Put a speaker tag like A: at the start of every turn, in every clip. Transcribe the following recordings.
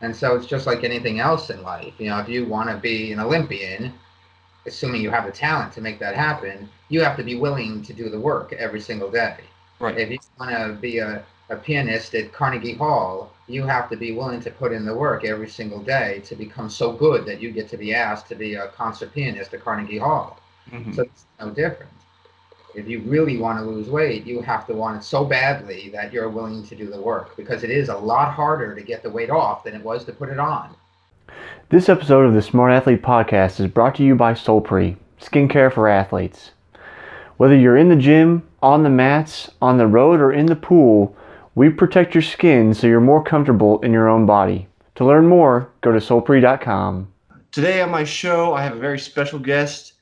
A: And so it's just like anything else in life. You know, if you want to be an Olympian, assuming you have the talent to make that happen, you have to be willing to do the work every single day.
B: Right.
A: If you want to be a, a pianist at Carnegie Hall, you have to be willing to put in the work every single day to become so good that you get to be asked to be a concert pianist at Carnegie Hall.
B: Mhm.
A: So it's no different. If you really want to lose weight, you have to want it so badly that you're willing to do the work because it is a lot harder to get the weight off than it was to put it on.
C: This episode of the Smart Athlete Podcast is brought to you by Solpre, skincare for athletes. Whether you're in the gym, on the mats, on the road, or in the pool, we protect your skin so you're more comfortable in your own body. To learn more, go to solpre.com.
B: Today on my show, I have a very special guest.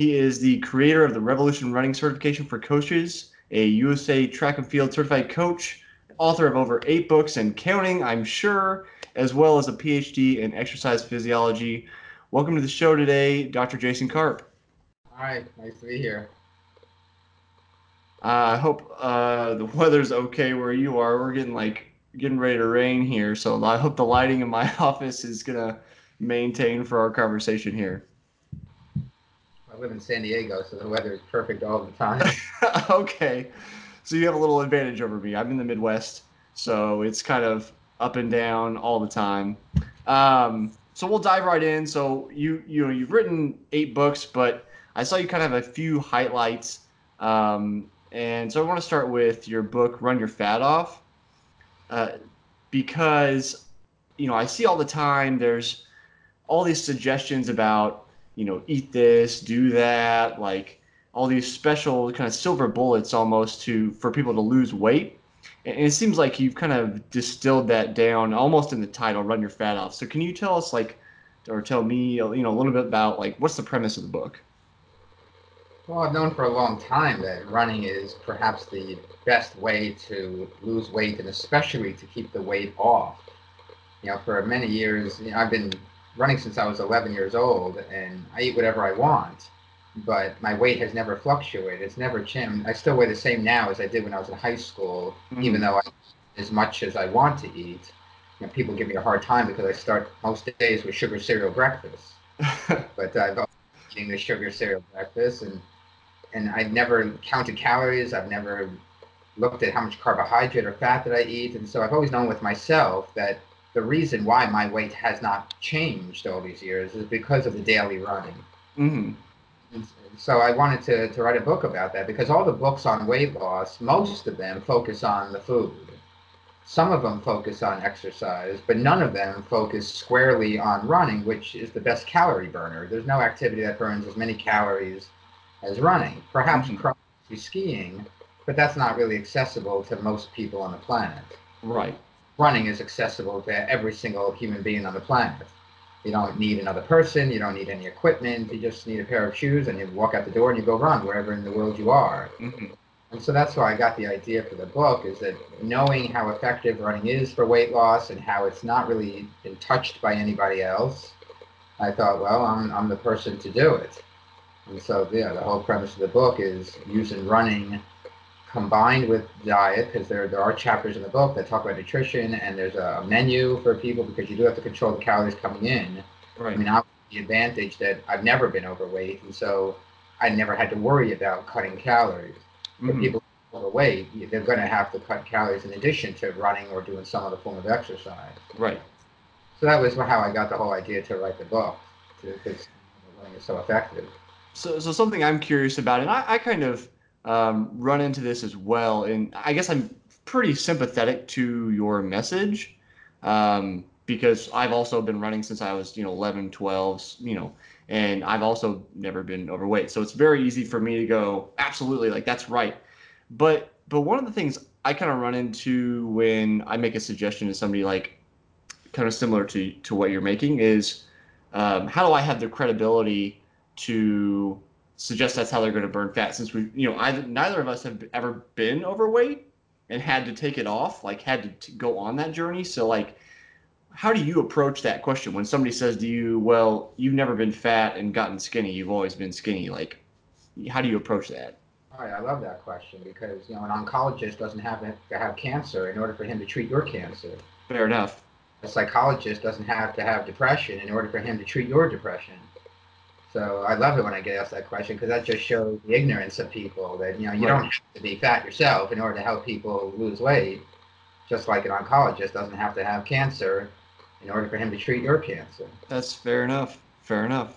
B: He is the creator of the Revolution Running Certification for Coaches, a USA track and field certified coach, author of over eight books and counting, I'm sure, as well as a PhD in exercise physiology. Welcome to the show today, Dr. Jason Karp.
A: All right, nice to be here.
B: Uh, I hope uh, the weather's okay where you are. We're getting like getting ready to rain here, so I hope the lighting in my office is gonna maintain for our conversation here.
A: Live in San Diego, so the weather is perfect all the time.
B: okay, so you have a little advantage over me. I'm in the Midwest, so it's kind of up and down all the time. Um, so we'll dive right in. So you you know you've written eight books, but I saw you kind of have a few highlights. Um, and so I want to start with your book, Run Your Fat Off, uh, because you know I see all the time there's all these suggestions about you know eat this, do that, like all these special kind of silver bullets almost to for people to lose weight. And it seems like you've kind of distilled that down almost in the title, "Run Your Fat Off." So can you tell us like, or tell me, you know, a little bit about like what's the premise of the book?
A: Well, I've known for a long time that running is perhaps the best way to lose weight and especially to keep the weight off. You know, for many years, you know, I've been running since I was 11 years old and I eat whatever I want, but my weight has never fluctuated. It's never changed. I still weigh the same now as I did when I was in high school, mm. even though I eat as much as I want to eat. You know, people give me a hard time because I start most days with sugar cereal breakfast but uh, I've always been eating the sugar cereal breakfast, and and I've never counted calories. I've never looked at how much carbohydrate or fat that I eat, and so I've always known with myself that the reason why my weight has not changed all these years is because of the daily running.
B: hmm
A: And so I wanted to, to write a book about that because all the books on weight loss, most of them focus on the food. Some of them focus on exercise, but none of them focus squarely on running, which is the best calorie burner. There's no activity that burns as many calories as running. Perhaps
B: Mhm.
A: cross skiing, but that's not really accessible to most people on the planet.
B: Right.
A: Running is accessible to every single human being on the planet. You don't need another person, you don't need any equipment, you just need a pair of shoes and you walk out the door and you go run wherever in the world you are.
B: hmm
A: And so that's why I got the idea for the book is that knowing how effective running is for weight loss and how it's not really been touched by anybody else, I thought, well, I'm, I'm the person to do it. And so, yeah, the whole premise of the book is using running combined with diet, because there, there are chapters in the book that talk about nutrition and there's a menu for people because you do have to control the calories coming in.
B: Right.
A: I mean, I have the advantage that I've never been overweight, and so I never had to worry about cutting calories for
B: Mhm.
A: people overweight, they're going to have to cut calories in addition to running or doing some other form of exercise.
B: Right.
A: So that was how I got the whole idea to write the book, because running is so effective.
B: So, so something I'm curious about, and I, I kind of um, run into this as well, and I guess I'm pretty sympathetic to your message um, because I've also been running since I was, you know, 11, 12, you know, and I've also never been overweight. So it's very easy for me to go, absolutely, like that's right. But but one of the things I kind of run into when I make a suggestion to somebody like kind of similar to to what you're making is um, how do I have the credibility to suggest that's how they're going to burn fat since we you know either, neither of us have ever been overweight and had to take it off like had to, to go on that journey so like how do you approach that question when somebody says to you well you've never been fat and gotten skinny you've always been skinny like how do you approach that
A: All right, I love that question because you know an oncologist doesn't have to have cancer in order for him to treat your cancer.
B: fair enough
A: a psychologist doesn't have to have depression in order for him to treat your depression. So I love it when I get asked that question because that just shows the ignorance of people that you know you
B: Right.
A: don't have to be fat yourself in order to help people lose weight. Just like an oncologist doesn't have to have cancer in order for him to treat your cancer.
B: That's fair enough. Fair enough.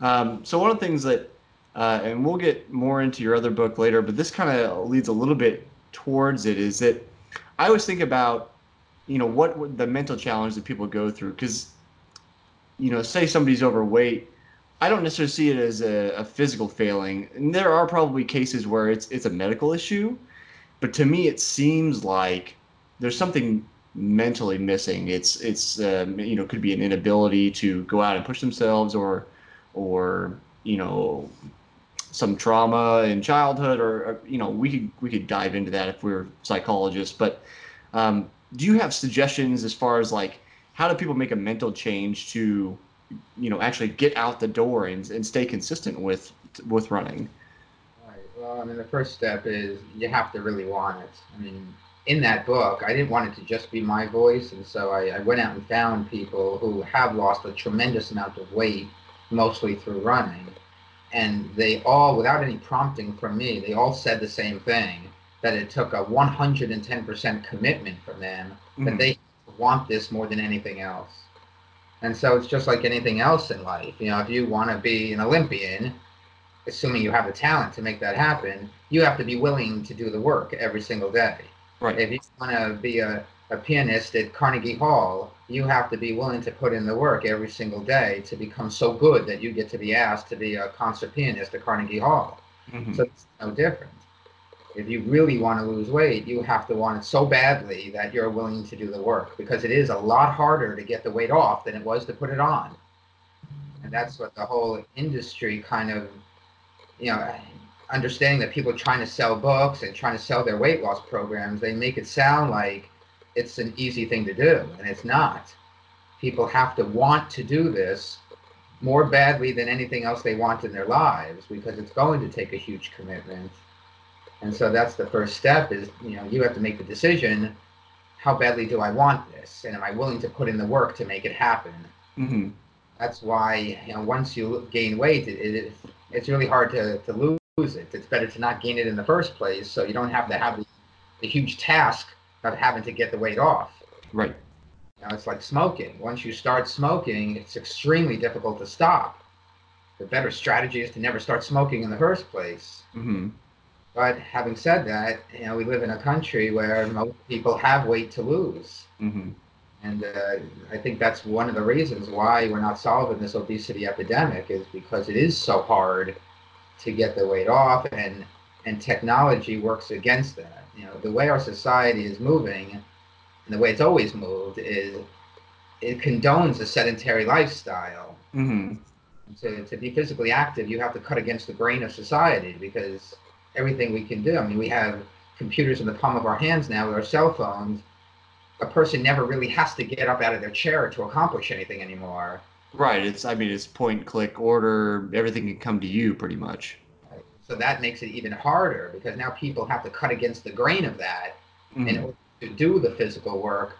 B: Um, so one of the things that, uh, and we'll get more into your other book later, but this kind of leads a little bit towards it. Is that I always think about, you know, what would the mental challenge that people go through because, you know, say somebody's overweight. I don't necessarily see it as a, a physical failing, and there are probably cases where it's it's a medical issue, but to me it seems like there's something mentally missing. It's it's um, you know could be an inability to go out and push themselves, or or you know some trauma in childhood, or, or you know we could we could dive into that if we are psychologists. But um, do you have suggestions as far as like how do people make a mental change to you know actually get out the door and, and stay consistent with with running?
A: Right. Well, I mean, the first step is you have to really want it. I mean, in that book, I didn't want it to just be my voice, and so I, I went out and found people who have lost a tremendous amount of weight, mostly through running, and they all, without any prompting from me, they all said the same thing that it took a 110% commitment from them that
B: Mhm.
A: they want this more than anything else. And so it's just like anything else in life. You know, if you want to be an Olympian, assuming you have the talent to make that happen, you have to be willing to do the work every single day.
B: Right.
A: If you want to be a, a pianist at Carnegie Hall, you have to be willing to put in the work every single day to become so good that you get to be asked to be a concert pianist at Carnegie Hall.
B: Mhm.
A: So it's no different. If you really want to lose weight, you have to want it so badly that you're willing to do the work because it is a lot harder to get the weight off than it was to put it on. And that's what the whole industry kind of, you know, understanding that people trying to sell books and trying to sell their weight loss programs, they make it sound like it's an easy thing to do, and it's not. People have to want to do this more badly than anything else they want in their lives because it's going to take a huge commitment. And so that's the first step is, you know, you have to make the decision, how badly do I want this? And am I willing to put in the work to make it happen?
B: Mhm.
A: That's why, you know, once you gain weight, it, it, it's really hard to, to lose it. It's better to not gain it in the first place so you don't have to have the, the huge task of having to get the weight off.
B: Right.
A: You know, it's like smoking. Once you start smoking, it's extremely difficult to stop. The better strategy is to never start smoking in the first place.
B: hmm
A: But having said that, you know, we live in a country where most people have weight to lose.
B: hmm
A: And uh, I think that's one of the reasons why we're not solving this obesity epidemic is because it is so hard to get the weight off and and technology works against that. You know, the way our society is moving and the way it's always moved is it condones a sedentary lifestyle.
B: hmm
A: To, to be physically active, you have to cut against the grain of society because everything we can do. I mean, we have computers in the palm of our hands now with our cell phones. A person never really has to get up out of their chair to accomplish anything anymore.
B: Right. It's I mean it's point click order. Everything can come to you pretty much.
A: So that makes it even harder because now people have to cut against the grain of that in
B: Mhm.
A: order to do the physical work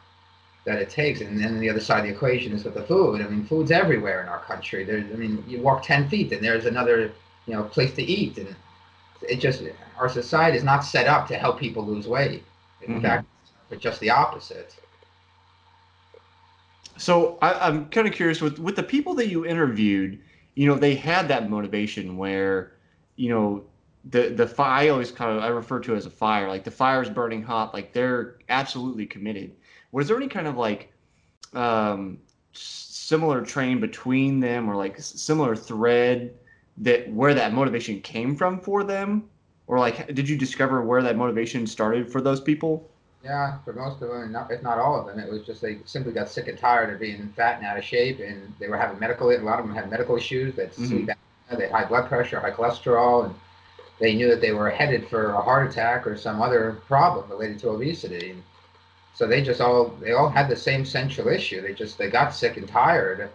A: that it takes. And then the other side of the equation is with the food. I mean, food's everywhere in our country. There's, I mean, you walk 10 feet and there's another, you know, place to eat. And it just, our society is not set up to help people lose weight. In
B: Mhm.
A: fact, it's just the opposite.
B: So I, I'm kind of curious with with the people that you interviewed. You know, they had that motivation where, you know, the the fire. I always kind of I refer to it as a fire. Like the fire is burning hot. Like they're absolutely committed. Was there any kind of like um, similar train between them, or like similar thread that where that motivation came from for them, or like did you discover where that motivation started for those people?
A: Yeah, for most of them, not, if not all of them, it was just they simply got sick and tired of being fat and out of shape, and they were having medical. A lot of them had medical issues that
B: Mhm.
A: apnea, they had high blood pressure, high cholesterol, and they knew that they were headed for a heart attack or some other problem related to obesity. And so they just all they all had the same central issue. They just they got sick and tired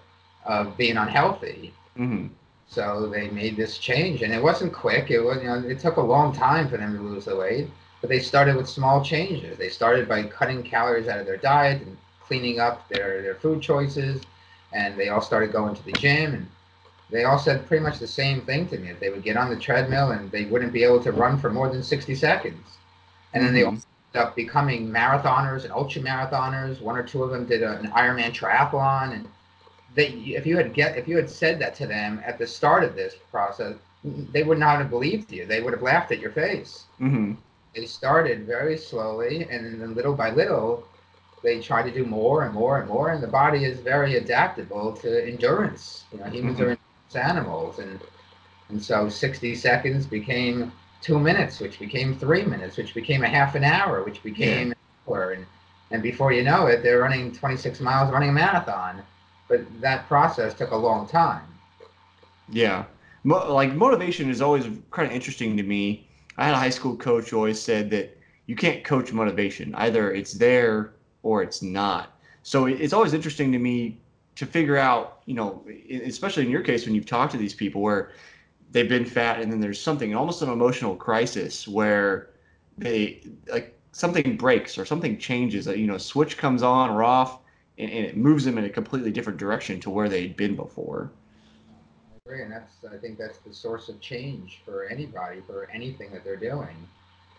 A: of being unhealthy.
B: hmm
A: So they made this change, and it wasn't quick. It was, you know, it took a long time for them to lose the weight. But they started with small changes. They started by cutting calories out of their diet and cleaning up their, their food choices, and they all started going to the gym. And they all said pretty much the same thing to me. They would get on the treadmill and they wouldn't be able to run for more than 60 seconds. And then they all
B: Mhm.
A: ended up becoming marathoners and ultra marathoners. One or two of them did a, an Ironman triathlon, and they, if you had get if you had said that to them at the start of this process, they would not have believed you. They would have laughed at your face.
B: hmm
A: They started very slowly, and then little by little, they try to do more and more and more. And the body is very adaptable to endurance. You know, humans
B: Mhm.
A: are endurance animals, and and so 60 seconds became two minutes, which became three minutes, which became a half an hour, which became an hour, and and before you know it, they're running 26 miles, running a marathon. But that process took a long time.
B: Yeah. Mo- like motivation is always kind of interesting to me. I had a high school coach who always said that you can't coach motivation. Either it's there or it's not. So it's always interesting to me to figure out, you know, especially in your case when you've talked to these people where they've been fat and then there's something almost an emotional crisis where they like something breaks or something changes, you know, switch comes on or off and, and it moves them in a completely different direction to where they'd been before.
A: I agree, and that's I think that's the source of change for anybody for anything that they're doing.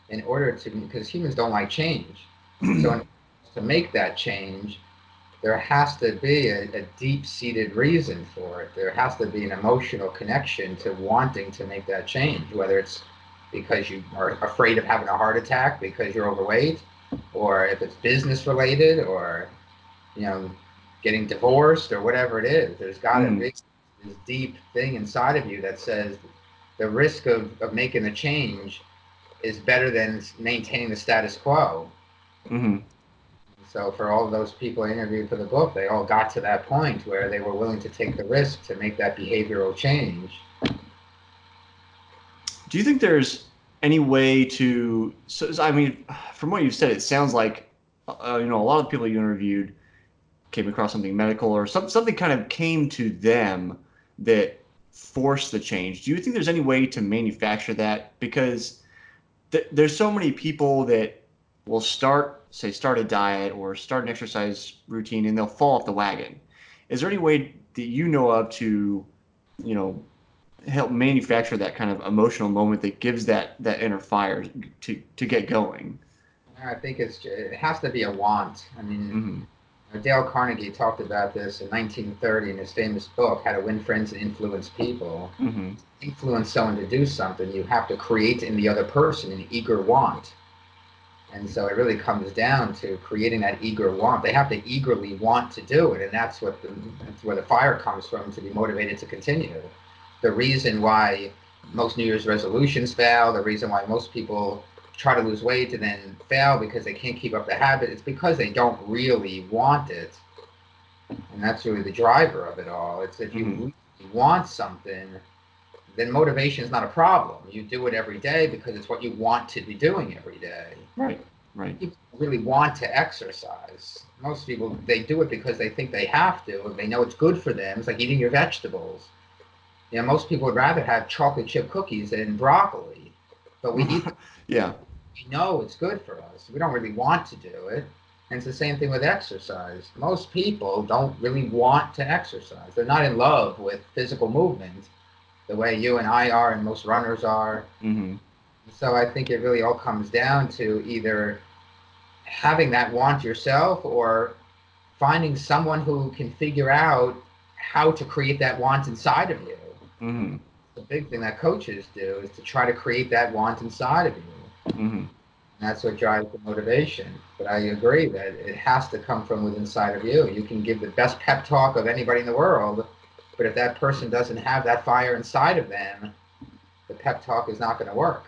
A: In order to, because humans don't like change, so to make that change, there has to be a, a deep-seated reason for it. There has to be an emotional connection to wanting to make that change, whether it's because you are afraid of having a heart attack because you're overweight, or if it's business related, or you know, getting divorced or whatever it is. There's got to
B: Mm.
A: be this deep thing inside of you that says the risk of, of making a change is better than maintaining the status quo.
B: hmm
A: So for all those people I interviewed for the book, they all got to that point where they were willing to take the risk to make that behavioral change.
B: Do you think there's any way to? So, I mean, from what you've said, it sounds like uh, you know a lot of the people you interviewed came across something medical or some, something kind of came to them that forced the change. Do you think there's any way to manufacture that? Because th- there's so many people that will start, say, start a diet or start an exercise routine, and they'll fall off the wagon. Is there any way that you know of to, you know, help manufacture that kind of emotional moment that gives that that inner fire to to get going.
A: I think it's it has to be a want. I mean,
B: hmm
A: Dale Carnegie talked about this in 1930 in his famous book, How to Win Friends and Influence People.
B: hmm
A: influence someone to do something, you have to create in the other person an eager want. And so it really comes down to creating that eager want. They have to eagerly want to do it, and that's what the, that's where the fire comes from to be motivated to continue. The reason why most New Year's resolutions fail, the reason why most people try to lose weight and then fail because they can't keep up the habit, it's because they don't really want it. And that's really the driver of it all. It's if you
B: Mhm.
A: want something, then motivation is not a problem. You do it every day because it's what you want to be doing every day.
B: Right. Right.
A: People really want to exercise. Most people they do it because they think they have to, and they know it's good for them. It's like eating your vegetables. You know, most people would rather have chocolate chip cookies than broccoli, but we eat.
B: Yeah.
A: We know it's good for us. We don't really want to do it. And it's the same thing with exercise. Most people don't really want to exercise. They're not in love with physical movement the way you and I are and most runners are.
B: hmm
A: So I think it really all comes down to either having that want yourself or finding someone who can figure out how to create that want inside of you.
B: hmm
A: The big thing that coaches do is to try to create that want inside of you.
B: Hmm
A: that's what drives the motivation. But I agree that it has to come from within inside of you. You can give the best pep talk of anybody in the world, but if that person doesn't have that fire inside of them, the pep talk is not going to work.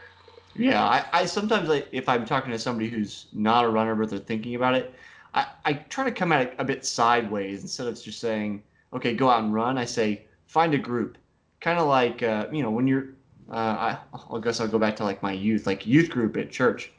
B: Yeah. I, I sometimes like if I'm talking to somebody who's not a runner but they're thinking about it, I, I try to come at it a bit sideways instead of just saying, okay, go out and run. I say find a group, kind of like uh, you know when you're. Uh, I, I guess I'll go back to like my youth, like youth group at church.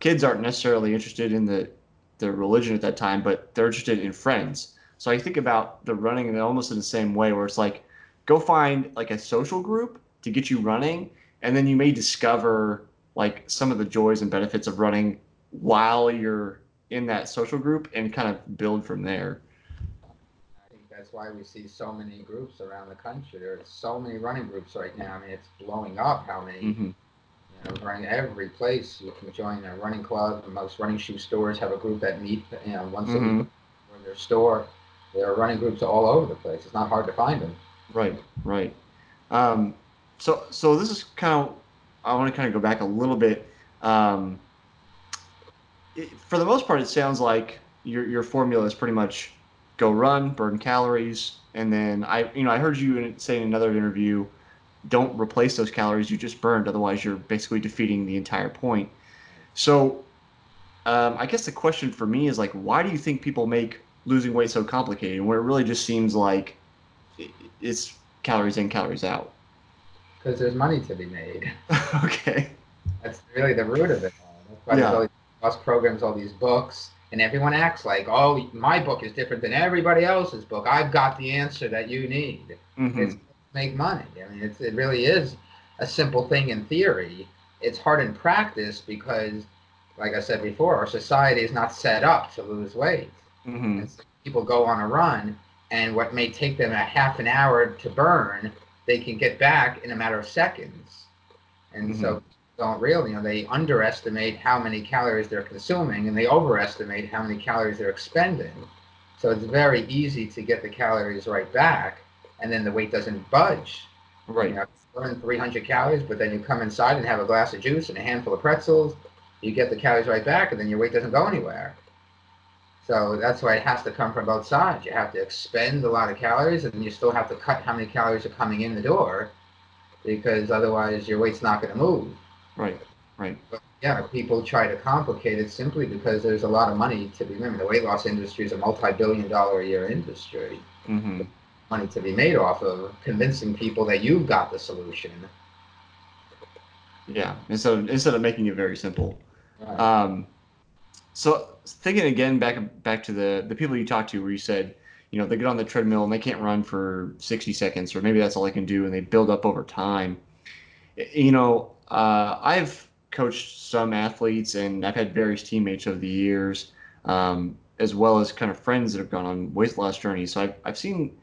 B: Kids aren't necessarily interested in the the religion at that time, but they're interested in friends. So I think about the running in almost in the same way, where it's like, go find like a social group to get you running, and then you may discover like some of the joys and benefits of running while you're in that social group and kind of build from there.
A: That's why we see so many groups around the country. There are so many running groups right now. I mean, it's blowing up how many
B: Mm-hmm.
A: you know, running every place you can join a running club. Most running shoe stores have a group that meet, you know, once a
B: Mhm.
A: week or their store. There are running groups all over the place. It's not hard to find them.
B: Right, right. Um, so, so this is kind of. I want to kind of go back a little bit. Um, it, for the most part, it sounds like your your formula is pretty much go run, burn calories, and then I, you know, I heard you say in another interview, don't replace those calories you just burned. Otherwise, you're basically defeating the entire point. So, um, I guess the question for me is like, why do you think people make losing weight so complicated when it really just seems like it's calories in, calories out?
A: because there's money to be made.
B: okay.
A: That's really the root of it all. That's why
B: Yeah.
A: there's all these programs, all these books, and everyone acts like, oh, my book is different than everybody else's book. I've got the answer that you need.
B: hmm
A: It's make money. I mean, it's, it really is a simple thing in theory. It's hard in practice because, like I said before, our society is not set up to lose weight.
B: hmm
A: so people go on a run, and what may take them a half an hour to burn, they can get back in a matter of seconds. And so don't really, you know, they underestimate how many calories they're consuming, and they overestimate how many calories they're expending. So it's very easy to get the calories right back, and then the weight doesn't budge.
B: Right.
A: You know, burn 300 calories, but then you come inside and have a glass of juice and a handful of pretzels, you get the calories right back, and then your weight doesn't go anywhere. So that's why it has to come from both sides. You have to expend a lot of calories, and you still have to cut how many calories are coming in the door, because otherwise your weight's not going to move.
B: Right. Right.
A: But yeah, people try to complicate it simply because there's a lot of money to be made. The weight loss industry is a multi-billion-dollar a year industry.
B: hmm
A: Money to be made off of convincing people that you've got the solution.
B: Yeah. Instead of instead of making it very simple.
A: Right.
B: Um, so thinking again back back to the the people you talked to, where you said, you know, they get on the treadmill and they can't run for 60 seconds, or maybe that's all they can do, and they build up over time. You know, uh, I've coached some athletes, and I've had various teammates over the years, um, as well as kind of friends that have gone on weight loss journeys. So I've I've seen,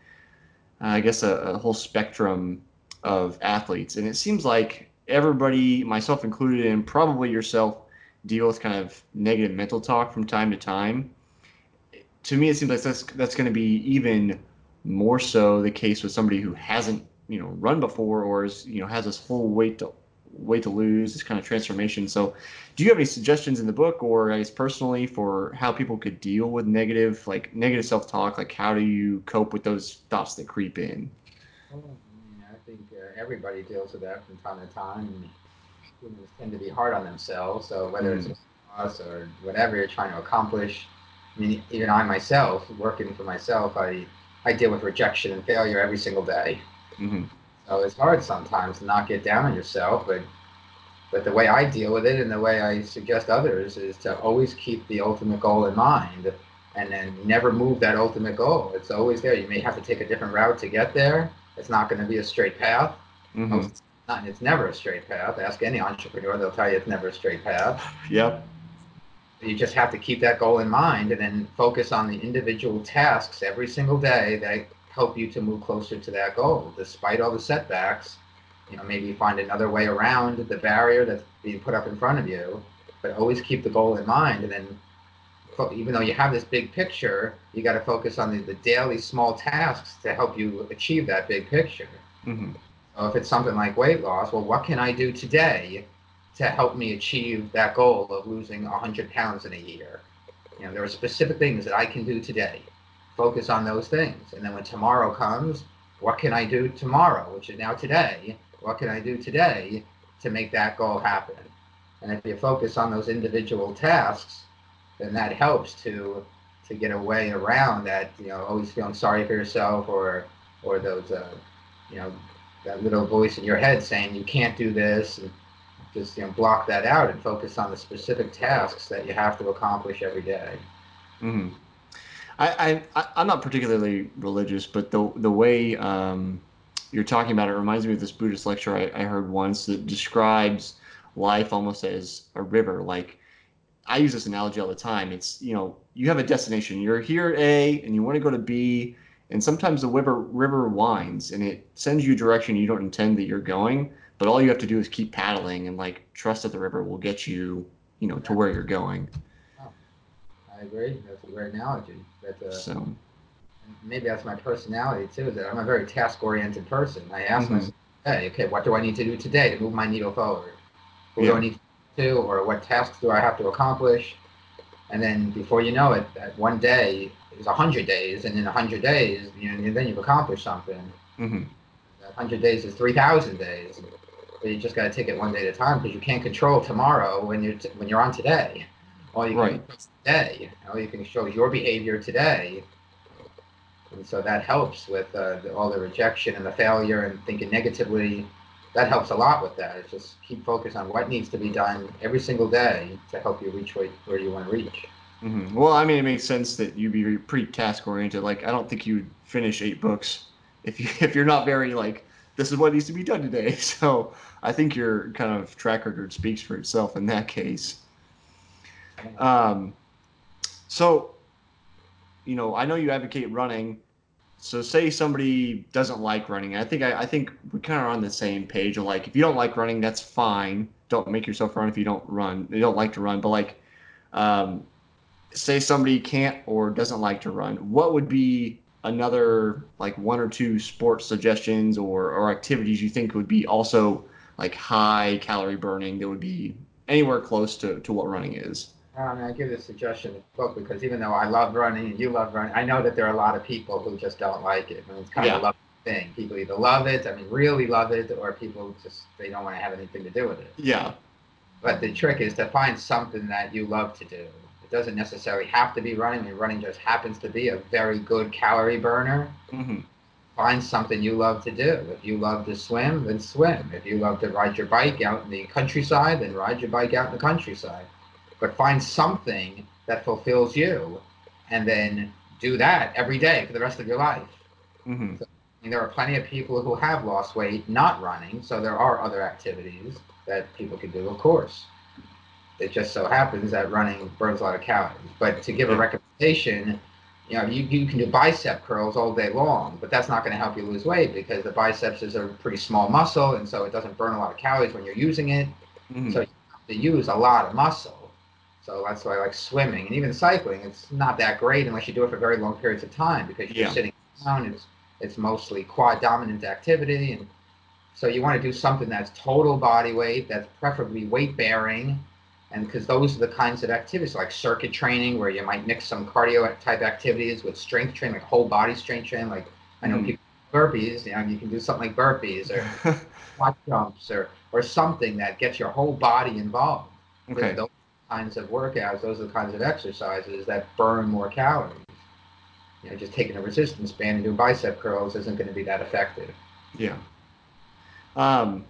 B: uh, I guess, a, a whole spectrum of athletes, and it seems like everybody, myself included, and probably yourself deal with kind of negative mental talk from time to time. To me, it seems like that's that's going to be even more so the case with somebody who hasn't you know run before or is you know has this whole weight to weight to lose, this kind of transformation. So, do you have any suggestions in the book or I guess personally for how people could deal with negative like negative self talk? Like how do you cope with those thoughts that creep in?
A: Well, I, I think uh, everybody deals with that from time to time. and Humans tend to be hard on themselves. So whether it's us or whatever you're trying to accomplish, I mean, even I myself, working for myself, I I deal with rejection and failure every single day.
B: hmm
A: So it's hard sometimes to not get down on yourself, but but the way I deal with it and the way I suggest others is to always keep the ultimate goal in mind and then never move that ultimate goal. It's always there. You may have to take a different route to get there. It's not going to be a straight path.
B: hmm
A: Most, not, it's never a straight path. Ask any entrepreneur, they'll tell you it's never a straight path.
B: Yep.
A: You just have to keep that goal in mind and then focus on the individual tasks every single day that help you to move closer to that goal, despite all the setbacks. You know, maybe find another way around the barrier that's being put up in front of you, but always keep the goal in mind. And then, even though you have this big picture, you got to focus on the, the daily small tasks to help you achieve that big picture.
B: hmm
A: So if it's something like weight loss, well, what can I do today to help me achieve that goal of losing 100 pounds in a year? You know, there are specific things that I can do today. Focus on those things. And then when tomorrow comes, what can I do tomorrow, which is now today? What can I do today to make that goal happen? And if you focus on those individual tasks, then that helps to to get away around that, you know, always feeling sorry for yourself or or those uh, you know, that little voice in your head saying you can't do this and just you know block that out and focus on the specific tasks that you have to accomplish every day
B: hmm I, I I'm not particularly religious, but the the way um, you're talking about it reminds me of this Buddhist lecture I, I heard once that describes life almost as a river. Like I use this analogy all the time. It's you know you have a destination. You're here at A and you want to go to B, and sometimes the river river winds and it sends you a direction you don't intend that you're going. But all you have to do is keep paddling and like trust that the river will get you you know to where you're going.
A: I agree. That's a great analogy. That's a,
B: So
A: maybe that's my personality too. That I'm a very task-oriented person. I ask
B: Mhm.
A: myself, hey, okay, what do I need to do today to move my needle forward? Who do I need to, or what tasks do I have to accomplish? And then before you know it, that one day is a hundred days, and in a hundred days, you know, then you've accomplished something.
B: mhm.
A: That hundred days is three thousand days. But you just got to take it one day at a time because you can't control tomorrow when you're t- when you're on today. All you can
B: Right.
A: is today. All you can is your behavior today. And so that helps with uh, the, all the rejection and the failure and thinking negatively. That helps a lot with that. It's just keep focused on what needs to be done every single day to help you reach where, where you want to reach.
B: hmm Well, I mean, it makes sense that you'd be pretty task oriented. Like, I don't think you'd finish eight books if you if you're not very like this is what needs to be done today. So I think your kind of track record speaks for itself in that case. Um, so, you know, I know you advocate running. So, say somebody doesn't like running. I think I, I think we kind of are on the same page. Of like, if you don't like running, that's fine. Don't make yourself run if you don't run. You don't like to run. But like, um, say somebody can't or doesn't like to run. What would be another like one or two sports suggestions or or activities you think would be also like high calorie burning that would be anywhere close to, to what running is?
A: I mean, I give this suggestion in the book because even though I love running and you love running, I know that there are a lot of people who just don't like it. I mean, it's kind
B: Yeah.
A: of a love thing. People either love it, I mean, really love it, or people just they don't want to have anything to do with it.
B: Yeah.
A: But the trick is to find something that you love to do. It doesn't necessarily have to be running. I mean, running just happens to be a very good calorie burner.
B: hmm
A: Find something you love to do. If you love to swim, then swim. If you love to ride your bike out in the countryside, then ride your bike out in the countryside. But find something that fulfills you and then do that every day for the rest of your life.
B: hmm
A: I mean, there are plenty of people who have lost weight not running, so there are other activities that people can do, of course. It just so happens that running burns a lot of calories. But to give a recommendation, you know, you, you can do bicep curls all day long, but that's not going to help you lose weight because the biceps is a pretty small muscle, and so it doesn't burn a lot of calories when you're using it
B: hmm
A: So- to use a lot of muscle. So that's why I like swimming and even cycling. It's not that great unless you do it for very long periods of time because you're
B: Yeah.
A: sitting down. It's it's mostly quad dominant activity, and so you want to do something that's total body weight, that's preferably weight bearing, and because those are the kinds of activities like circuit training where you might mix some cardio type activities with strength training, like whole body strength training. Like I know
B: Mhm.
A: people burpees, you know, you can do something like burpees or squat jumps or or something that gets your whole body involved.
B: okay.
A: Those kinds of workouts, those are the kinds of exercises that burn more calories. You know, just taking a resistance band and doing bicep curls isn't going to be that effective.
B: Yeah. Um,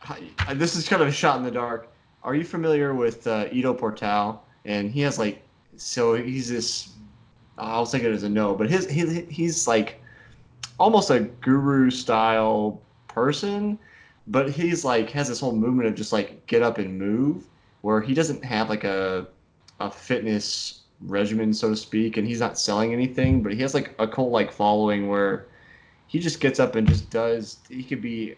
B: hi- this is kind of a shot in the dark. Are you familiar with uh, Ido Portal? And he has like, so he's this. I'll take it as a no, but his he, he's like almost a guru style person, but he's like has this whole movement of just like get up and move, where he doesn't have like a a fitness regimen, so to speak, and he's not selling anything, but he has like a cult like following where he just gets up and just does. He could be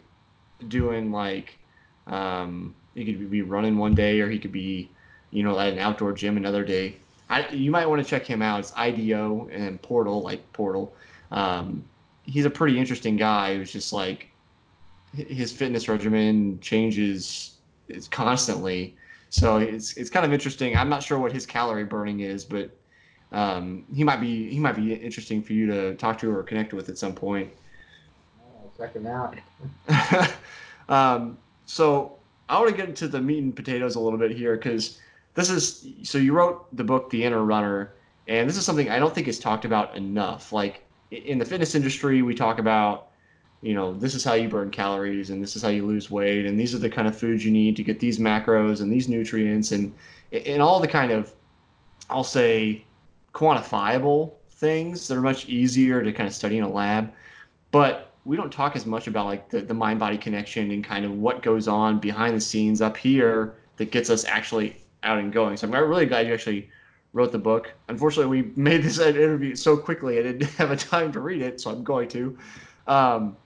B: doing like, um, he could be running one day, or he could be, you know, at an outdoor gym another day. I, you might want to check him out. It's IDO and Portal, like Portal. Um, he's a pretty interesting guy who's just like his fitness regimen changes is constantly. So it's it's kind of interesting. I'm not sure what his calorie burning is, but um, he might be he might be interesting for you to talk to or connect with at some point.
A: Check him out.
B: um, so I want to get into the meat and potatoes a little bit here because this is so you wrote the book The Inner Runner, and this is something I don't think is talked about enough. Like in the fitness industry, we talk about you know this is how you burn calories and this is how you lose weight and these are the kind of foods you need to get these macros and these nutrients and and all the kind of I'll say quantifiable things that are much easier to kind of study in a lab but we don't talk as much about like the, the mind body connection and kind of what goes on behind the scenes up here that gets us actually out and going. So I'm really glad you actually wrote the book. Unfortunately, we made this interview so quickly I didn't have a time to read it, so I'm going to. Um,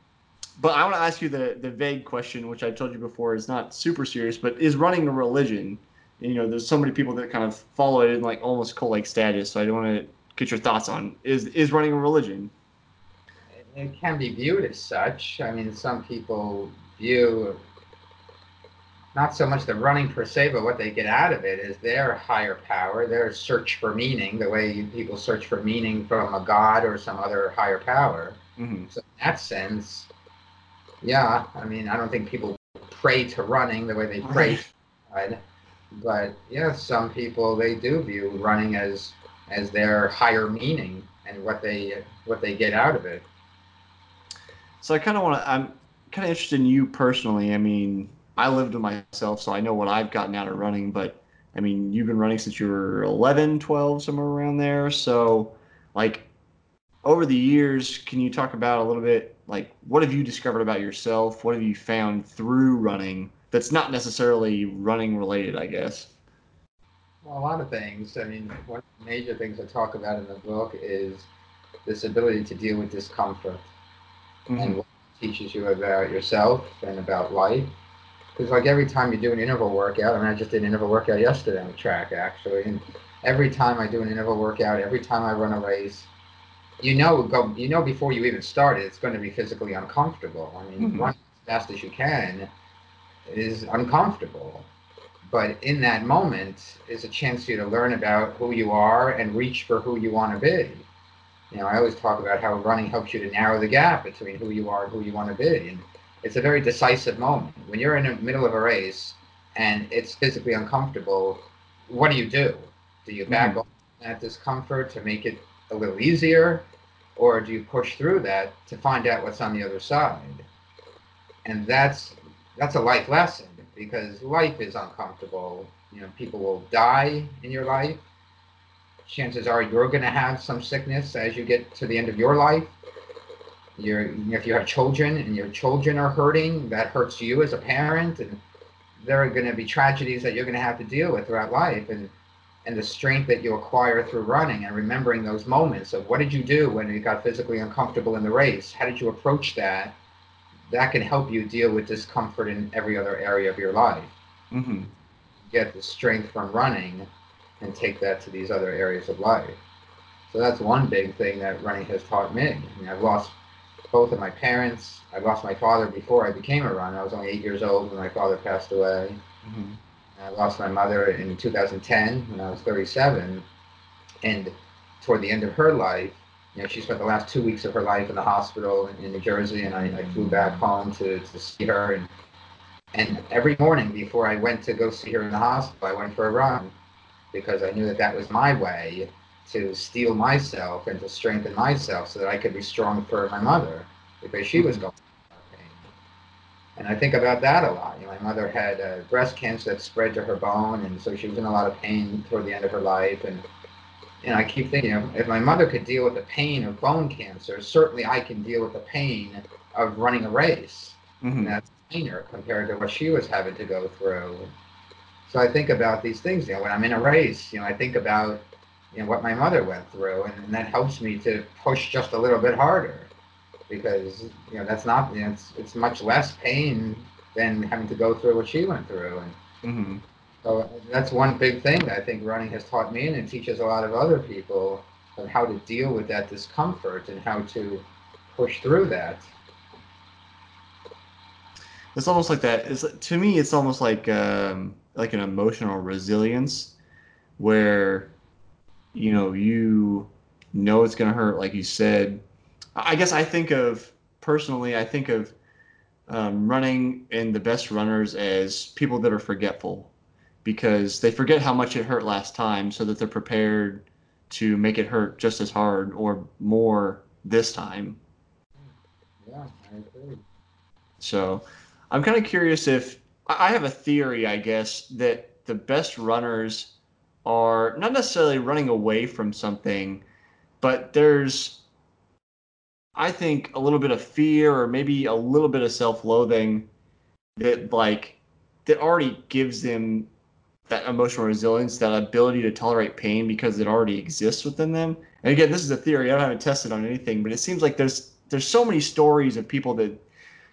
B: but I want to ask you the the vague question, which I told you before is not super serious, but is running a religion? You know, there's so many people that kind of follow it in like almost cult-like status. So I don't want to get your thoughts on is is running a religion?
A: It can be viewed as such. I mean, some people view not so much the running per se, but what they get out of it is their higher power, their search for meaning, the way people search for meaning from a god or some other higher power.
B: Mm-hmm.
A: So in that sense, yeah, I mean, I don't think people pray to running the way they pray, to God. but yeah, some people they do view running as as their higher meaning and what they what they get out of it.
B: So I kind of want to. I'm kind of interested in you personally. I mean, I lived with myself, so I know what I've gotten out of running. But I mean, you've been running since you were 11, 12, somewhere around there. So, like, over the years, can you talk about a little bit, like, what have you discovered about yourself? What have you found through running that's not necessarily running related, I guess?
A: Well, a lot of things. I mean, one of the major things I talk about in the book is this ability to deal with discomfort
B: Mhm.
A: and what it teaches you about yourself and about life. Because like every time you do an interval workout, I mean, I just did an interval workout yesterday on the track actually, and every time I do an interval workout, every time I run a race, you know, go, you know before you even start it, it's going to be physically uncomfortable. I mean,
B: Mhm.
A: running as fast as you can is uncomfortable. But in that moment is a chance for you to learn about who you are and reach for who you want to be. You know, I always talk about how running helps you to narrow the gap between who you are and who you want to be. And it's a very decisive moment. When you're in the middle of a race and it's physically uncomfortable, what do you do? Do you back
B: Mhm.
A: off that discomfort to make it a little easier? Or do you push through that to find out what's on the other side? And that's that's a life lesson because life is uncomfortable. You know, people will die in your life. Chances are you're going to have some sickness as you get to the end of your life. You're, if you have children and your children are hurting, that hurts you as a parent, and there are going to be tragedies that you're going to have to deal with throughout life, and and the strength that you acquire through running and remembering those moments of what did you do when you got physically uncomfortable in the race? How did you approach that? That can help you deal with discomfort in every other area of your life.
B: Mm-hmm.
A: Get the strength from running and take that to these other areas of life. So that's one big thing that running has taught me. I mean, I've lost both of my parents. I lost my father before I became a runner. I was only eight years old when my father passed away.
B: Mm-hmm.
A: I lost my mother in 2010 when I was 37. And toward the end of her life, you know, she spent the last two weeks of her life in the hospital in, in New Jersey, and I, I flew back home to, to see her. And, and every morning before I went to go see her in the hospital, I went for a run because I knew that that was my way to steel myself and to strengthen myself so that I could be strong for my mother because she was going through pain. And I think about that a lot. You know, my mother had uh, breast cancer that spread to her bone, and so she was in a lot of pain toward the end of her life. And and I keep thinking, you know, if my mother could deal with the pain of bone cancer, certainly I can deal with the pain of running a race.
B: Mm-hmm.
A: And that's minor compared to what she was having to go through. So I think about these things. You know, when I'm in a race, you know, I think about you know what my mother went through, and, and that helps me to push just a little bit harder because you know that's not you know, it's it's much less pain than having to go through what she went through, and
B: Mm-hmm.
A: so that's one big thing that I think running has taught me, and it teaches a lot of other people of how to deal with that discomfort and how to push through that.
B: It's almost like that. It's, to me, it's almost like um, like an emotional resilience, where you know you know it's gonna hurt, like you said. I guess I think of personally, I think of um, running and the best runners as people that are forgetful, because they forget how much it hurt last time, so that they're prepared to make it hurt just as hard or more this time.
A: Yeah, I agree.
B: So I'm kind of curious if I I have a theory, I guess, that the best runners are not necessarily running away from something, but there's, I think, a little bit of fear or maybe a little bit of self loathing that, like, that already gives them that emotional resilience, that ability to tolerate pain because it already exists within them. And again, this is a theory. I don't haven't tested on anything, but it seems like there's there's so many stories of people that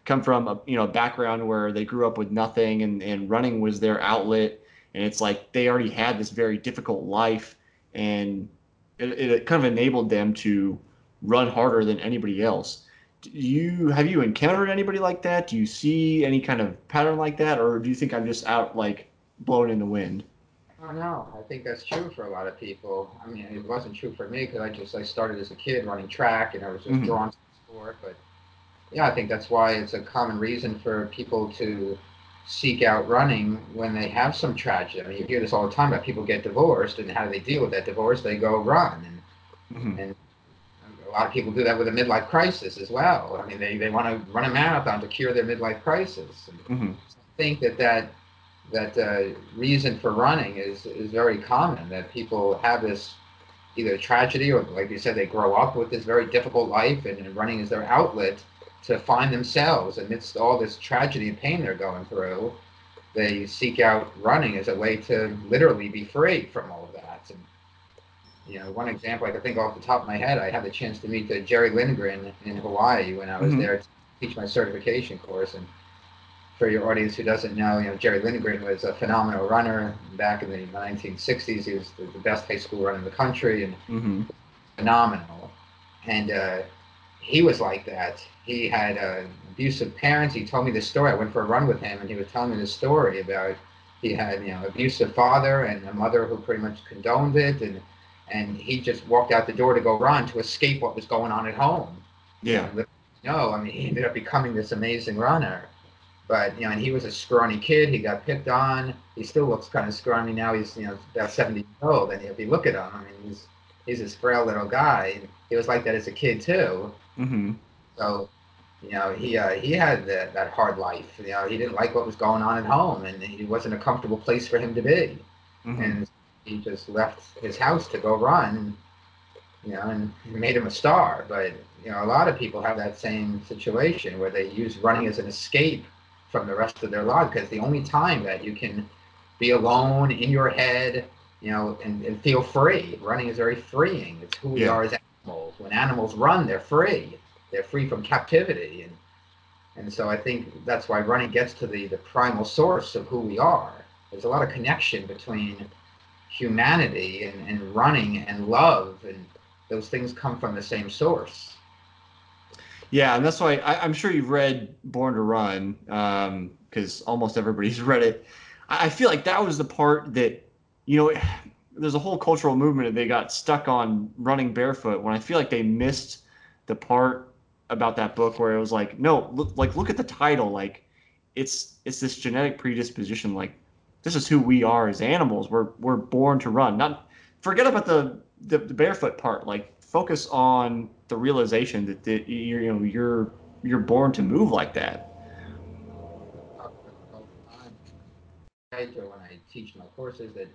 B: come from a you know background where they grew up with nothing and, and running was their outlet and it's like they already had this very difficult life and it, it kind of enabled them to run harder than anybody else do you have you encountered anybody like that do you see any kind of pattern like that or do you think i'm just out like blowing in the wind
A: I don't know. I think that's true for a lot of people. I mean, it wasn't true for me because I just I started as a kid running track and I was just
B: Mhm.
A: drawn to the sport. But yeah, I think that's why it's a common reason for people to seek out running when they have some tragedy. I mean, you hear this all the time about people get divorced and how do they deal with that divorce? They go run, and
B: Mhm.
A: and lot of people do that with a midlife crisis as well. I mean, they, they want to run a marathon to cure their midlife crisis.
B: Mhm.
A: I think that that that uh, reason for running is is very common. That people have this either tragedy or, like you said, they grow up with this very difficult life, and and running is their outlet to find themselves amidst all this tragedy and pain they're going through. They seek out running as a way to literally be free from all of you know, one example I can think off the top of my head, I had the chance to meet uh, Gerry Lindgren in Hawaii when I was
B: Mhm.
A: there to teach my certification course, and for your audience who doesn't know, you know, Gerry Lindgren was a phenomenal runner back in the 1960s. He was the, the best high school runner in the country and
B: Mhm.
A: phenomenal. And uh, he was like that. He had uh, abusive parents. He told me this story. I went for a run with him, and he was telling me this story about he had, you know, abusive father and a mother who pretty much condoned it, and and he just walked out the door to go run to escape what was going on at home.
B: yeah
A: No, I mean, he ended up becoming this amazing runner. But, you know, and he was a scrawny kid. He got picked on. He still looks kind of scrawny now. He's, you know, about 70 years old. And if you look at him, I mean, he's, he's this frail little guy. He was like that as a kid, too.
B: hmm
A: So, you know, he uh, he had that, that hard life. You know, he didn't like what was going on at home. And it wasn't a comfortable place for him to be.
B: hmm
A: And he just left his house to go run. You know, and made him a star. But you know, a lot of people have that same situation where they use running as an escape from the rest of their lives because the only time that you can be alone in your head, you know, and, and feel free. Running is very freeing. It's who we
B: Yeah.
A: are as animals. When animals run, they're free. They're free from captivity, and and so I think that's why running gets to the the primal source of who we are. There's a lot of connection between humanity and, and running and love, and those things come from the same source.
B: Yeah, and that's why I, I'm sure you've read Born to Run, um, because almost everybody's read it. I, I feel like that was the part that, you know, there's a whole cultural movement that they got stuck on running barefoot. When I feel like they missed the part about that book where it was like, no, look, like look at the title, like it's it's this genetic predisposition, like this is who we are as animals. We're we're born to run. Not forget about the the, the barefoot part. Like focus on the realization that, that you're you know you're you're born to move like that.
A: When I teach my courses that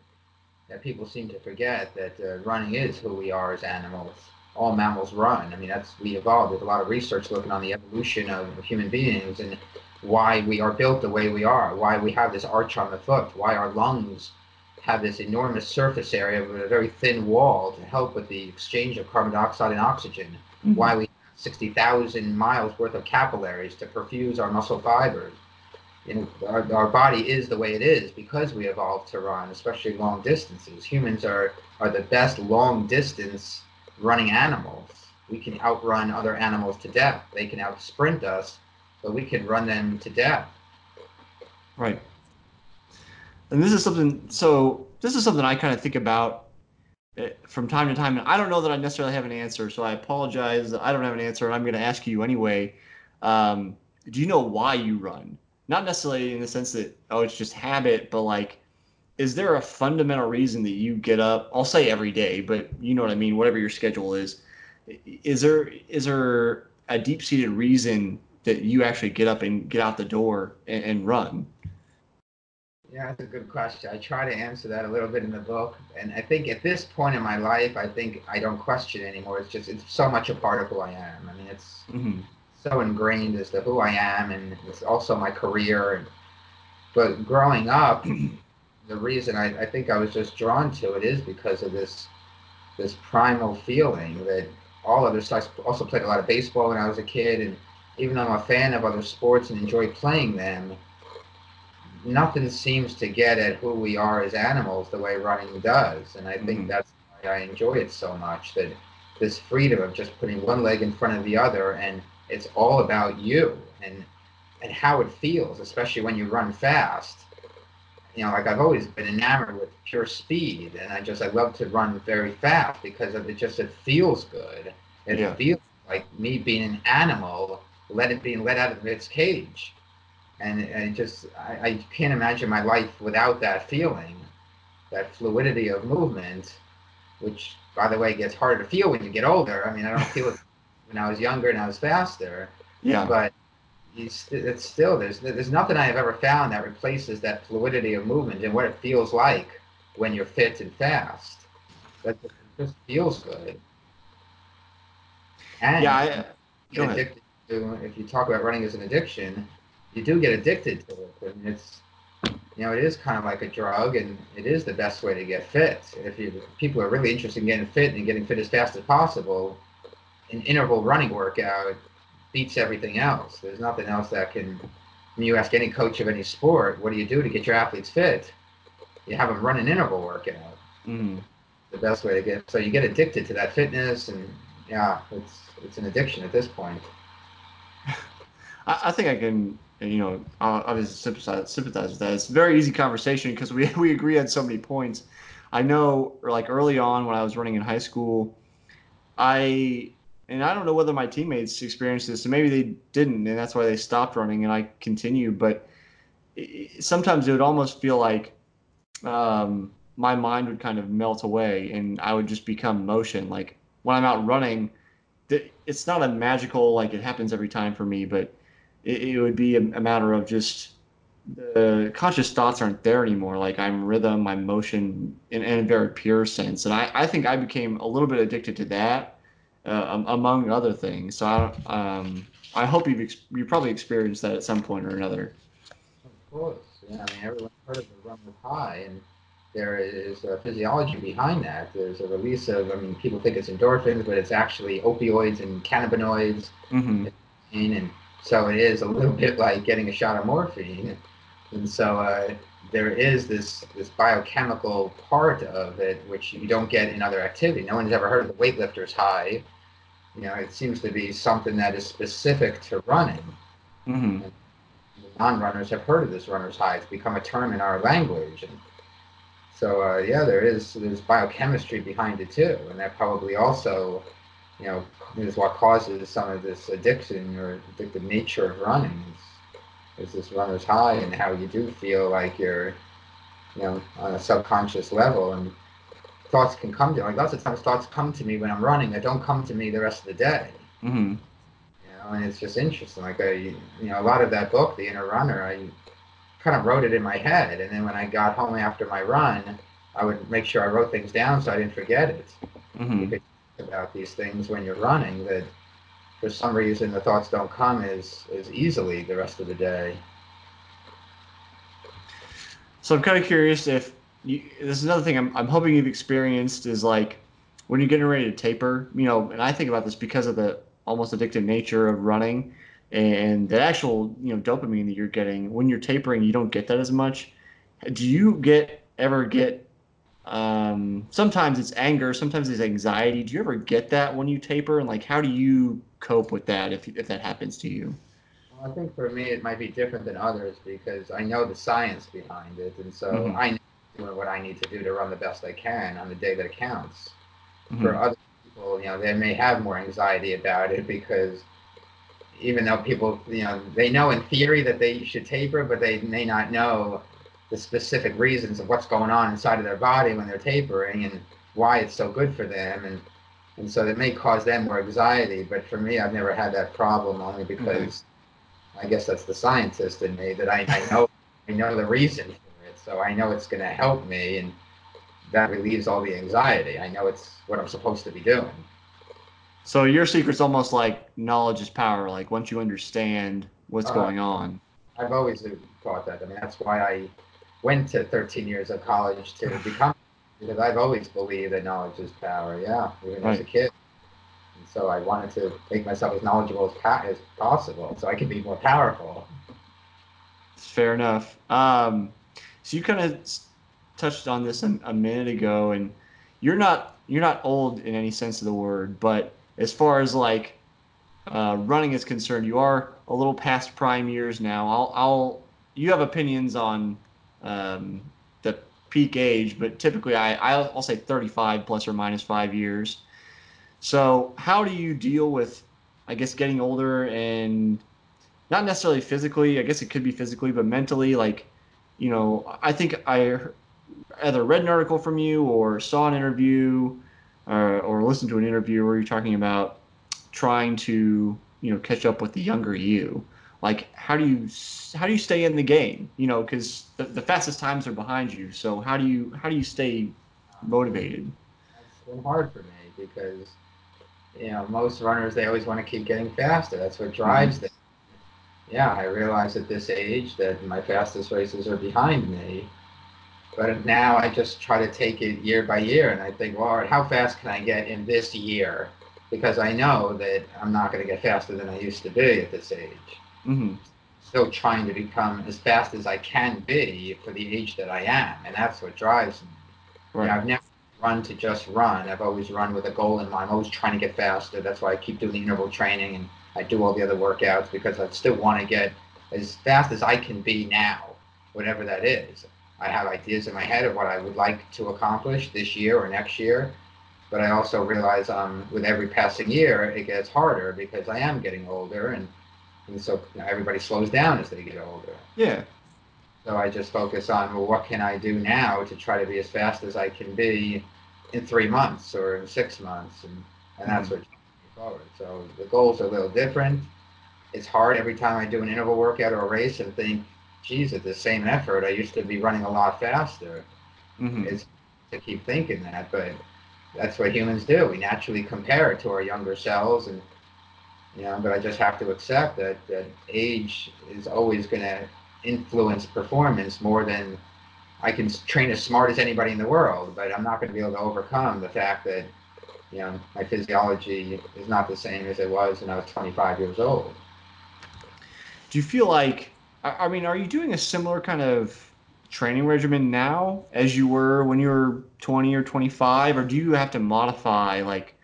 A: that people seem to forget that uh, running is who we are as animals. All mammals run. I mean, that's we evolved. There's a lot of research looking on the evolution of human beings and why we are built the way we are, why we have this arch on the foot, why our lungs have this enormous surface area with a very thin wall to help with the exchange of carbon dioxide and oxygen, mm-hmm. why we have 60,000 miles worth of capillaries to perfuse our muscle fibers. You know, our, our body is the way it is because we evolved to run, especially long distances. Humans are, are the best long distance running animals. We can outrun other animals to death. They can outsprint us, but we can run them to death.
B: Right. And this is something. So this is something I kind of think about eh, from time to time, and I don't know that I necessarily have an answer. So I apologize. I don't have an answer, and I'm going to ask you anyway. Um, do you know why you run? Not necessarily in the sense that oh, it's just habit, but like, is there a fundamental reason that you get up? I'll say every day, but you know what I mean. Whatever your schedule is, is there is there a deep seated reason that you actually get up and get out the door and, and run?
A: Yeah, that's a good question. I try to answer that a little bit in the book, and I think at this point in my life, I think I don't question anymore. It's just it's so much a part of who I am. I mean, it's
B: Mm-hmm.
A: so ingrained as to who I am, and it's also my career. And but growing up, the reason I, I think I was just drawn to it is because of this this primal feeling that all other I also played a lot of baseball when I was a kid, and even though I'm a fan of other sports and enjoy playing them, nothing seems to get at who we are as animals the way running does, and I think
B: Mhm.
A: that's why I enjoy it so much. That this freedom of just putting one leg in front of the other, and it's all about you and and how it feels, especially when you run fast. You know, like I've always been enamored with pure speed, and I just I love to run very fast because of it. Just it feels good. It
B: Yeah.
A: feels like me being an animal, let it being let out of its cage, and, and just I, I can't imagine my life without that feeling, that fluidity of movement, which by the way gets harder to feel when you get older. I mean, I don't feel it when I was younger and I was faster
B: Yeah.
A: but st- it's still there's there's nothing I have ever found that replaces that fluidity of movement and what it feels like when you're fit and fast. That just feels good. And
B: Yeah. I, go ahead.
A: If you talk about running as an addiction, you do get addicted to it, and it's you know it is kind of like a drug, and it is the best way to get fit. If you if people are really interested in getting fit and getting fit as fast as possible, an interval running workout beats everything else. There's nothing else that can. When you ask any coach of any sport, what do you do to get your athletes fit? You have them run an interval workout.
B: Mhm.
A: The best way to get so you get addicted to that fitness, and yeah, it's it's an addiction at this point.
B: I, I think I can, you know, obviously sympathize, sympathize with that. It's a very easy conversation because we, we agree on so many points. I know, like early on when I was running in high school, I and I don't know whether my teammates experienced this, and maybe they didn't, and that's why they stopped running, and I continued. But it, sometimes it would almost feel like um, my mind would kind of melt away, and I would just become motion. Like when I'm out running, it's not a magical like it happens every time for me, but it, it would be a, a matter of just the conscious thoughts aren't there anymore. Like I'm rhythm, I'm motion in, in a very pure sense. And I, I think I became a little bit addicted to that, uh, um, among other things. So I, um, I hope you've ex- you probably experienced that at some point or another.
A: Of course, yeah. I mean, everyone's heard of the runner's high, and there is a physiology behind that. There's a release of, I mean, people think it's endorphins, but it's actually opioids and cannabinoids,
B: hmm
A: and, so it is a little bit like getting a shot of morphine. And so uh, there is this this biochemical part of it which you don't get in other activity. No one's ever heard of the weightlifter's high. You know, it seems to be something that is specific to running
B: hmm
A: non-runners have heard of this runner's high. It's become a term in our language, and so uh, yeah, there is there's biochemistry behind it too, and that probably also, you know, is what causes some of this addiction or addictive nature of running. Is, is this runner's high and how you do feel like you're, you know, on a subconscious level, and thoughts can come to like lots of times thoughts come to me when I'm running that don't come to me the rest of the day
B: hmm
A: you know, and it's just interesting. Like I, you know, a lot of that book, The Inner Runner, I kind of wrote it in my head, and then when I got home after my run, I would make sure I wrote things down so I didn't forget it.
B: hmm
A: think about these things when you're running that for some reason the thoughts don't come as as easily the rest of the day.
B: So I'm kind of curious if you, this is another thing I'm, I'm hoping you've experienced is like when you're getting ready to taper, you know, and I think about this because of the almost addictive nature of running and the actual, you know, dopamine that you're getting when you're tapering, you don't get that as much. Do you get ever get um, sometimes it's anger, sometimes it's anxiety. Do you ever get that when you taper? And like, how do you cope with that if, if that happens to you?
A: Well, I think for me it might be different than others because I know the science behind it, and so
B: Mhm.
A: I know what I need to do to run the best I can on the day that it counts.
B: Mhm.
A: for other people, you know, they may have more anxiety about it because even though people, you know, they know in theory that they should taper, but they may not know the specific reasons of what's going on inside of their body when they're tapering and why it's so good for them. And, and so it may cause them more anxiety. But for me, I've never had that problem only mm-hmm. because I guess that's the scientist in me that I, I know, I know the reason for it. So I know it's going to help me. And that relieves all the anxiety. I know it's what I'm supposed to be doing.
B: So your secret's almost like knowledge is power. Like once you understand what's
A: Uh,
B: going on.
A: I've always thought that. I mean, that's why I went to 13 years of college to become because I've always believed that knowledge is power. Yeah, even as a kid. And so I wanted to make myself as knowledgeable as, as possible so I could be more powerful.
B: Fair enough. Um, so you kind of touched on this a, a minute ago, and you're not you're not old in any sense of the word, but as far as like uh, running is concerned, you are a little past prime years now. I'll, I'll you have opinions on um, the peak age, but typically I I'll, I'll say 35 plus or minus five years. So how do you deal with, I guess, getting older and not necessarily physically. I guess it could be physically, but mentally, like, you know, I think I either read an article from you or saw an interview Uh, or, or listened to an interview where you're talking about trying to, you know, catch up with the younger you. Like, how do you how do you stay in the game? You know, because the, the fastest times are behind you. So how do you how do you stay motivated?
A: It's been hard for me because, you know, most runners, they always want to keep getting faster. That's what drives mm-hmm. them. Yeah, I realize at this age that my fastest races are behind me. But now I just try to take it year by year, and I think, well, how fast can I get in this year? Because I know that I'm not going to get faster than I used to be at this age.
B: hmm
A: Still trying to become as fast as I can be for the age that I am, and that's what drives me. You know, I've never run to just run. I've always run with a goal in mind. I'm always trying to get faster. That's why I keep doing the interval training and I do all the other workouts because I still want to get as fast as I can be now, whatever that is. I have ideas in my head of what I would like to accomplish this year or next year, but I also realize um, with every passing year it gets harder because I am getting older and, and so you know, everybody slows down as they get older.
B: Yeah.
A: So I just focus on well, what can I do now to try to be as fast as I can be in three months or in six months, and, and that's what drives me forward. So the goals are a little different. It's hard every time I do an interval workout or a race and think, geez, at the same effort, I used to be running a lot faster.
B: hmm
A: It's to keep thinking that, but that's what humans do. We naturally compare it to our younger selves, and you know. But I just have to accept that that age is always going to influence performance more than I can train as smart as anybody in the world, but I'm not going to be able to overcome the fact that you know my physiology is not the same as it was when I was 25 years old.
B: Do you feel like, I I mean, are you doing a similar kind of training regimen now as you were when you were 20 or 25, or do you have to modify like,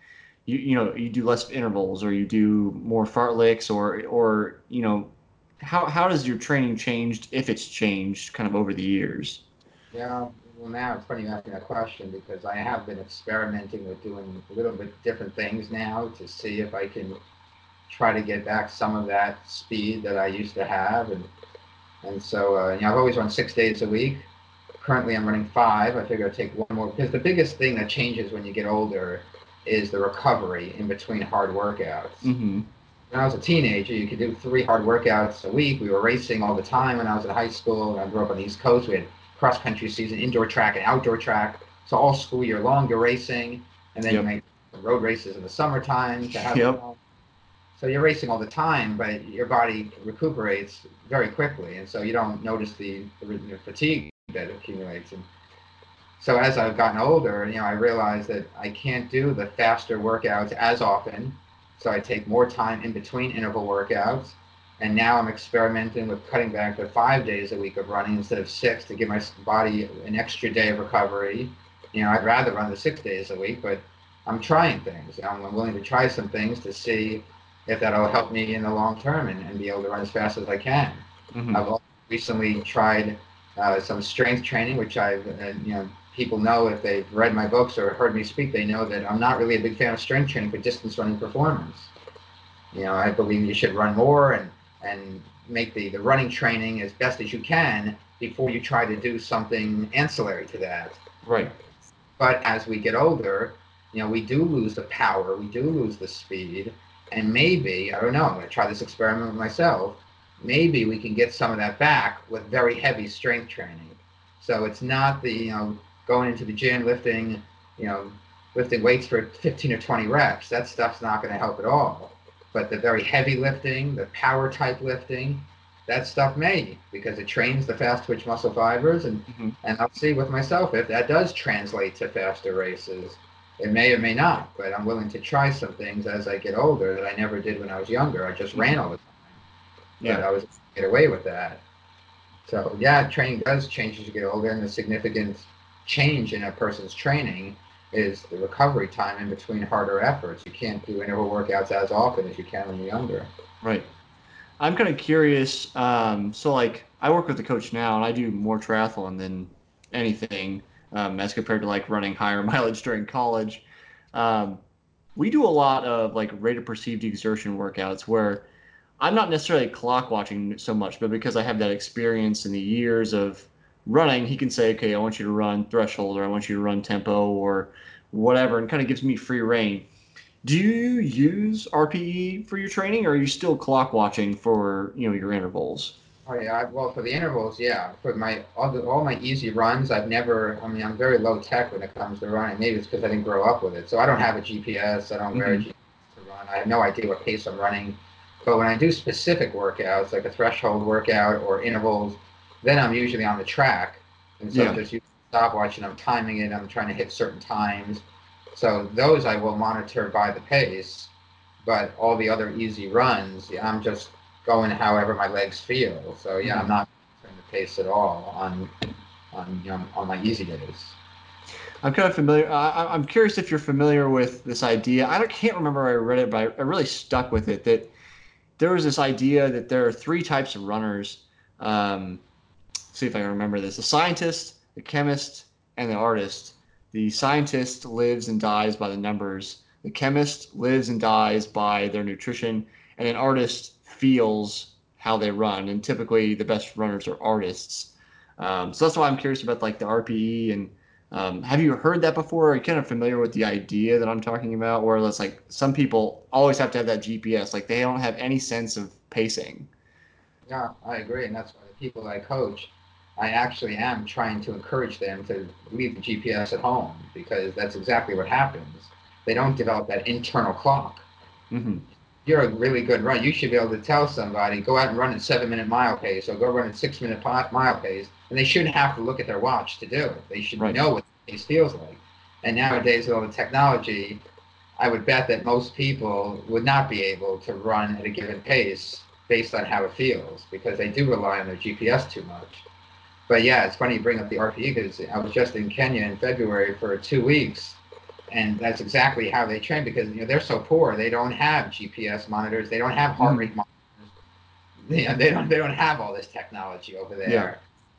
B: you, you know, you do less intervals or you do more fartleks or, or, you know, how, how does your training changed if it's changed kind of over the years?
A: Yeah, well, now it's funny asking that question because I have been experimenting with doing a little bit different things now to see if I can try to get back some of that speed that I used to have, and and so uh, you know I've always run six days a week. Currently, I'm running five. I figure I'll take one more because the biggest thing that changes when you get older is the recovery in between hard workouts
B: Mm-hmm.
A: when I was a teenager, you could do three hard workouts a week. We were racing all the time when I was in high school. I grew up on the East Coast. We had cross country season, indoor track and outdoor track. So all school year long, you're racing, and then
B: Yep.
A: you make road races in the summertime to have.
B: Yep.
A: So you're racing all the time, but your body recuperates very quickly, and so you don't notice the, the, fatigue that accumulates. And so as I've gotten older, you know, I realized that I can't do the faster workouts as often. So I take more time in between interval workouts. And now I'm experimenting with cutting back to five days a week of running instead of six to give my body an extra day of recovery. You know, I'd rather run the six days a week, but I'm trying things. I'm willing to try some things to see if that'll help me in the long term and, and be able to run as fast as I can.
B: Mm-hmm.
A: I've also recently tried uh, some strength training, which I've, uh, you know, people know if they've read my books or heard me speak, they know that I'm not really a big fan of strength training for distance running performance. You know, I believe you should run more and, and make the, the running training as best as you can before you try to do something ancillary to that.
B: Right.
A: But as we get older, you know, we do lose the power, we do lose the speed, and maybe, I don't know, I'm going to try this experiment with myself. Maybe we can get some of that back with very heavy strength training. So it's not the, you know, going into the gym, lifting, you know, lifting weights for 15 or 20 reps. That stuff's not going to help at all. But the very heavy lifting, the power type lifting, that stuff may because it trains the fast twitch muscle fibers and
B: Mhm.
A: and I'll see with myself if that does translate to faster races. It may or may not, but I'm willing to try some things as I get older that I never did when I was younger. I just ran all the time. But
B: Yeah.
A: I was get away with that. So yeah, training does change as you get older, and the significant change in a person's training is the recovery time in between harder efforts. You can't do interval workouts as often as you can when you're younger.
B: Right. I'm kind of curious. Um, so, like, I work with a coach now, and I do more triathlon than anything um, as compared to like running higher mileage during college. Um, we do a lot of like rate of perceived exertion workouts where I'm not necessarily clock watching so much, but because I have that experience in the years of running, he can say, okay, I want you to run threshold or I want you to run tempo or whatever, and kind of gives me free reign. Do you use RPE for your training, or are you still clock watching for you know your intervals?
A: Oh yeah, I, well for the intervals, yeah. For my all, the, all my easy runs, I've never. I mean, I'm very low tech when it comes to running. Maybe it's because I didn't grow up with it, so I don't have a GPS. I don't wear a
B: Mhm.
A: GPS to run. I have no idea what pace I'm running. But when I do specific workouts, like a threshold workout or intervals, then I'm usually on the track, and so
B: Yeah.
A: I'm just using stopwatch and I'm timing it. I'm trying to hit certain times. So those I will monitor by the pace, but all the other easy runs, yeah, I'm just going however my legs feel. So yeah, I'm not monitoring the pace at all on on you know, on my easy days.
B: I'm kind of familiar. I, I- I'm curious if you're familiar with this idea. I don't, can't remember where I read it, but I, I really stuck with it. That there was this idea that there are three types of runners. Um, see if I can remember this: the scientist, the chemist, and the artist. The scientist lives and dies by the numbers. The chemist lives and dies by their nutrition, and an artist feels how they run. And typically, the best runners are artists. Um, so that's why I'm curious about like the RPE and um, have you heard that before? Are you kind of familiar with the idea that I'm talking about? Where it's like some people always have to have that GPS, like they don't have any sense of pacing.
A: Yeah, I agree, and that's why the people I coach, I actually am trying to encourage them to leave the GPS at home because that's exactly what happens. They don't develop that internal clock.
B: hmm
A: you're a really good runner. You should be able to tell somebody, go out and run at seven minute mile pace or go run at six minute mile pace. And they shouldn't have to look at their watch to do it. They should
B: Right.
A: know what the pace feels like. And nowadays, with all the technology, I would bet that most people would not be able to run at a given pace based on how it feels because they do rely on their GPS too much. But yeah, it's funny you bring up the RPE because I was just in Kenya in February for two weeks and that's exactly how they train because you know they're so poor they don't have GPS monitors they don't have heart
B: Mhm.
A: rate monitors. You know, they don't they don't have all this technology over there.
B: Yeah.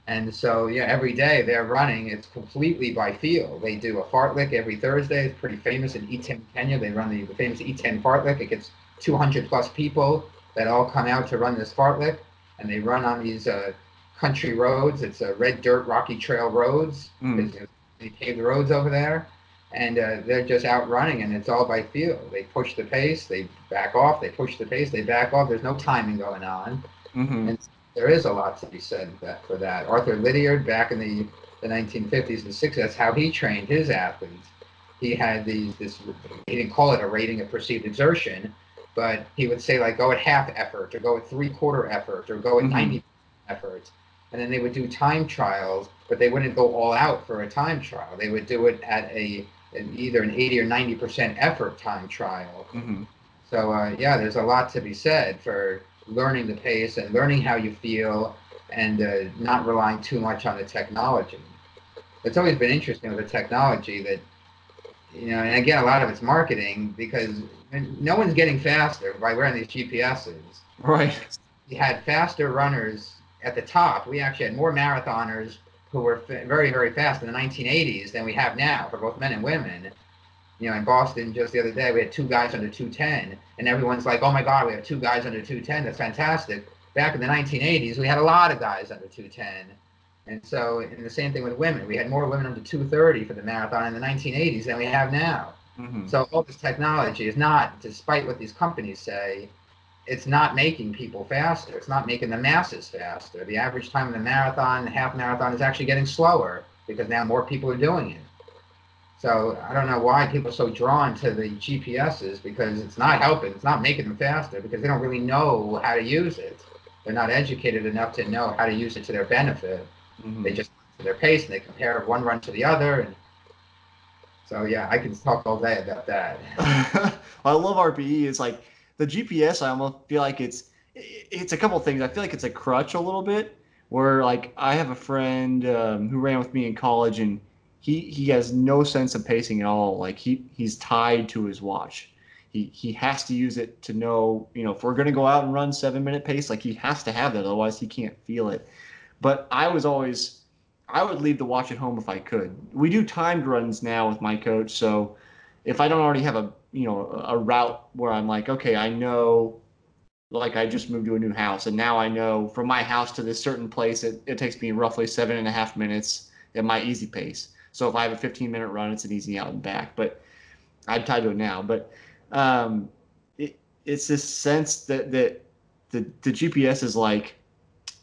A: and so yeah every day they're running it's completely by feel. They do a fartlek every Thursday it's pretty famous in Iten Kenya they run the, the famous Iten fartlek it gets 200 plus people that all come out to run this fartlek and they run on these uh, country roads. It's uh, red dirt rocky trail roads.
B: Mm.
A: They pave the roads over there and uh, they're just out running and it's all by feel. They push the pace they back off they push the pace they back off. There's no timing going on.
B: Hmm
A: there is a lot to be said that, for that. Arthur lydiard back in the, the 1950s and 60s that's how he trained his athletes. He had these this he didn't call it a rating of perceived exertion but he would say like go at half effort or go at three quarter effort or go at
B: Mhm.
A: 90 effort. And then they would do time trials but they wouldn't go all out for a time trial. They would do it at a either an 80 or 90 percent effort time trial
B: hmm
A: so uh, yeah, there's a lot to be said for learning the pace and learning how you feel, and uh, not relying too much on the technology. It's always been interesting with the technology that you know, and again, a lot of it's marketing because no one's getting faster by wearing these GPSs.
B: Right.
A: We had faster runners at the top. We actually had more marathoners who were very, very fast in the 1980s than we have now for both men and women. You know, in Boston just the other day, we had two guys under 210, and everyone's like, "Oh my God, we have two guys under 210. That's fantastic." Back in the 1980s, we had a lot of guys under 210, and so and the same thing with women. We had more women under 230 for the marathon in the 1980s than we have now.
B: hmm
A: So all this technology is not, despite what these companies say, it's not making people faster. It's not making the masses faster. The average time in the marathon, the half marathon, is actually getting slower because now more people are doing it. So I don't know why people are so drawn to the GPSs because it's not helping. It's not making them faster because they don't really know how to use it. they're not educated enough to know how to use it to their benefit.
B: Mhm.
A: They just to their pace and they compare one run to the other. And so yeah, I can talk all day about that.
B: I love RPE. It's like the GPS. I almost feel like it's it's a couple things. I feel like it's a crutch a little bit. Where like I have a friend um, who ran with me in college, and he he has no sense of pacing at all. Like he he's tied to his watch. He he has to use it to know you know if we're gonna go out and run seven minute pace, like he has to have that. Otherwise, he can't feel it. But I was always I would leave the watch at home if I could. We do timed runs now with my coach, so if I don't already have a you know a route where I'm like, okay, I know, like I just moved to a new house, and now I know from my house to this certain place, it, it takes me roughly seven and a half minutes at my easy pace. So if I have a 15 minute run, it's an easy out and back. But I'm tied to it now. But um, it, it's this sense that that the the GPS is like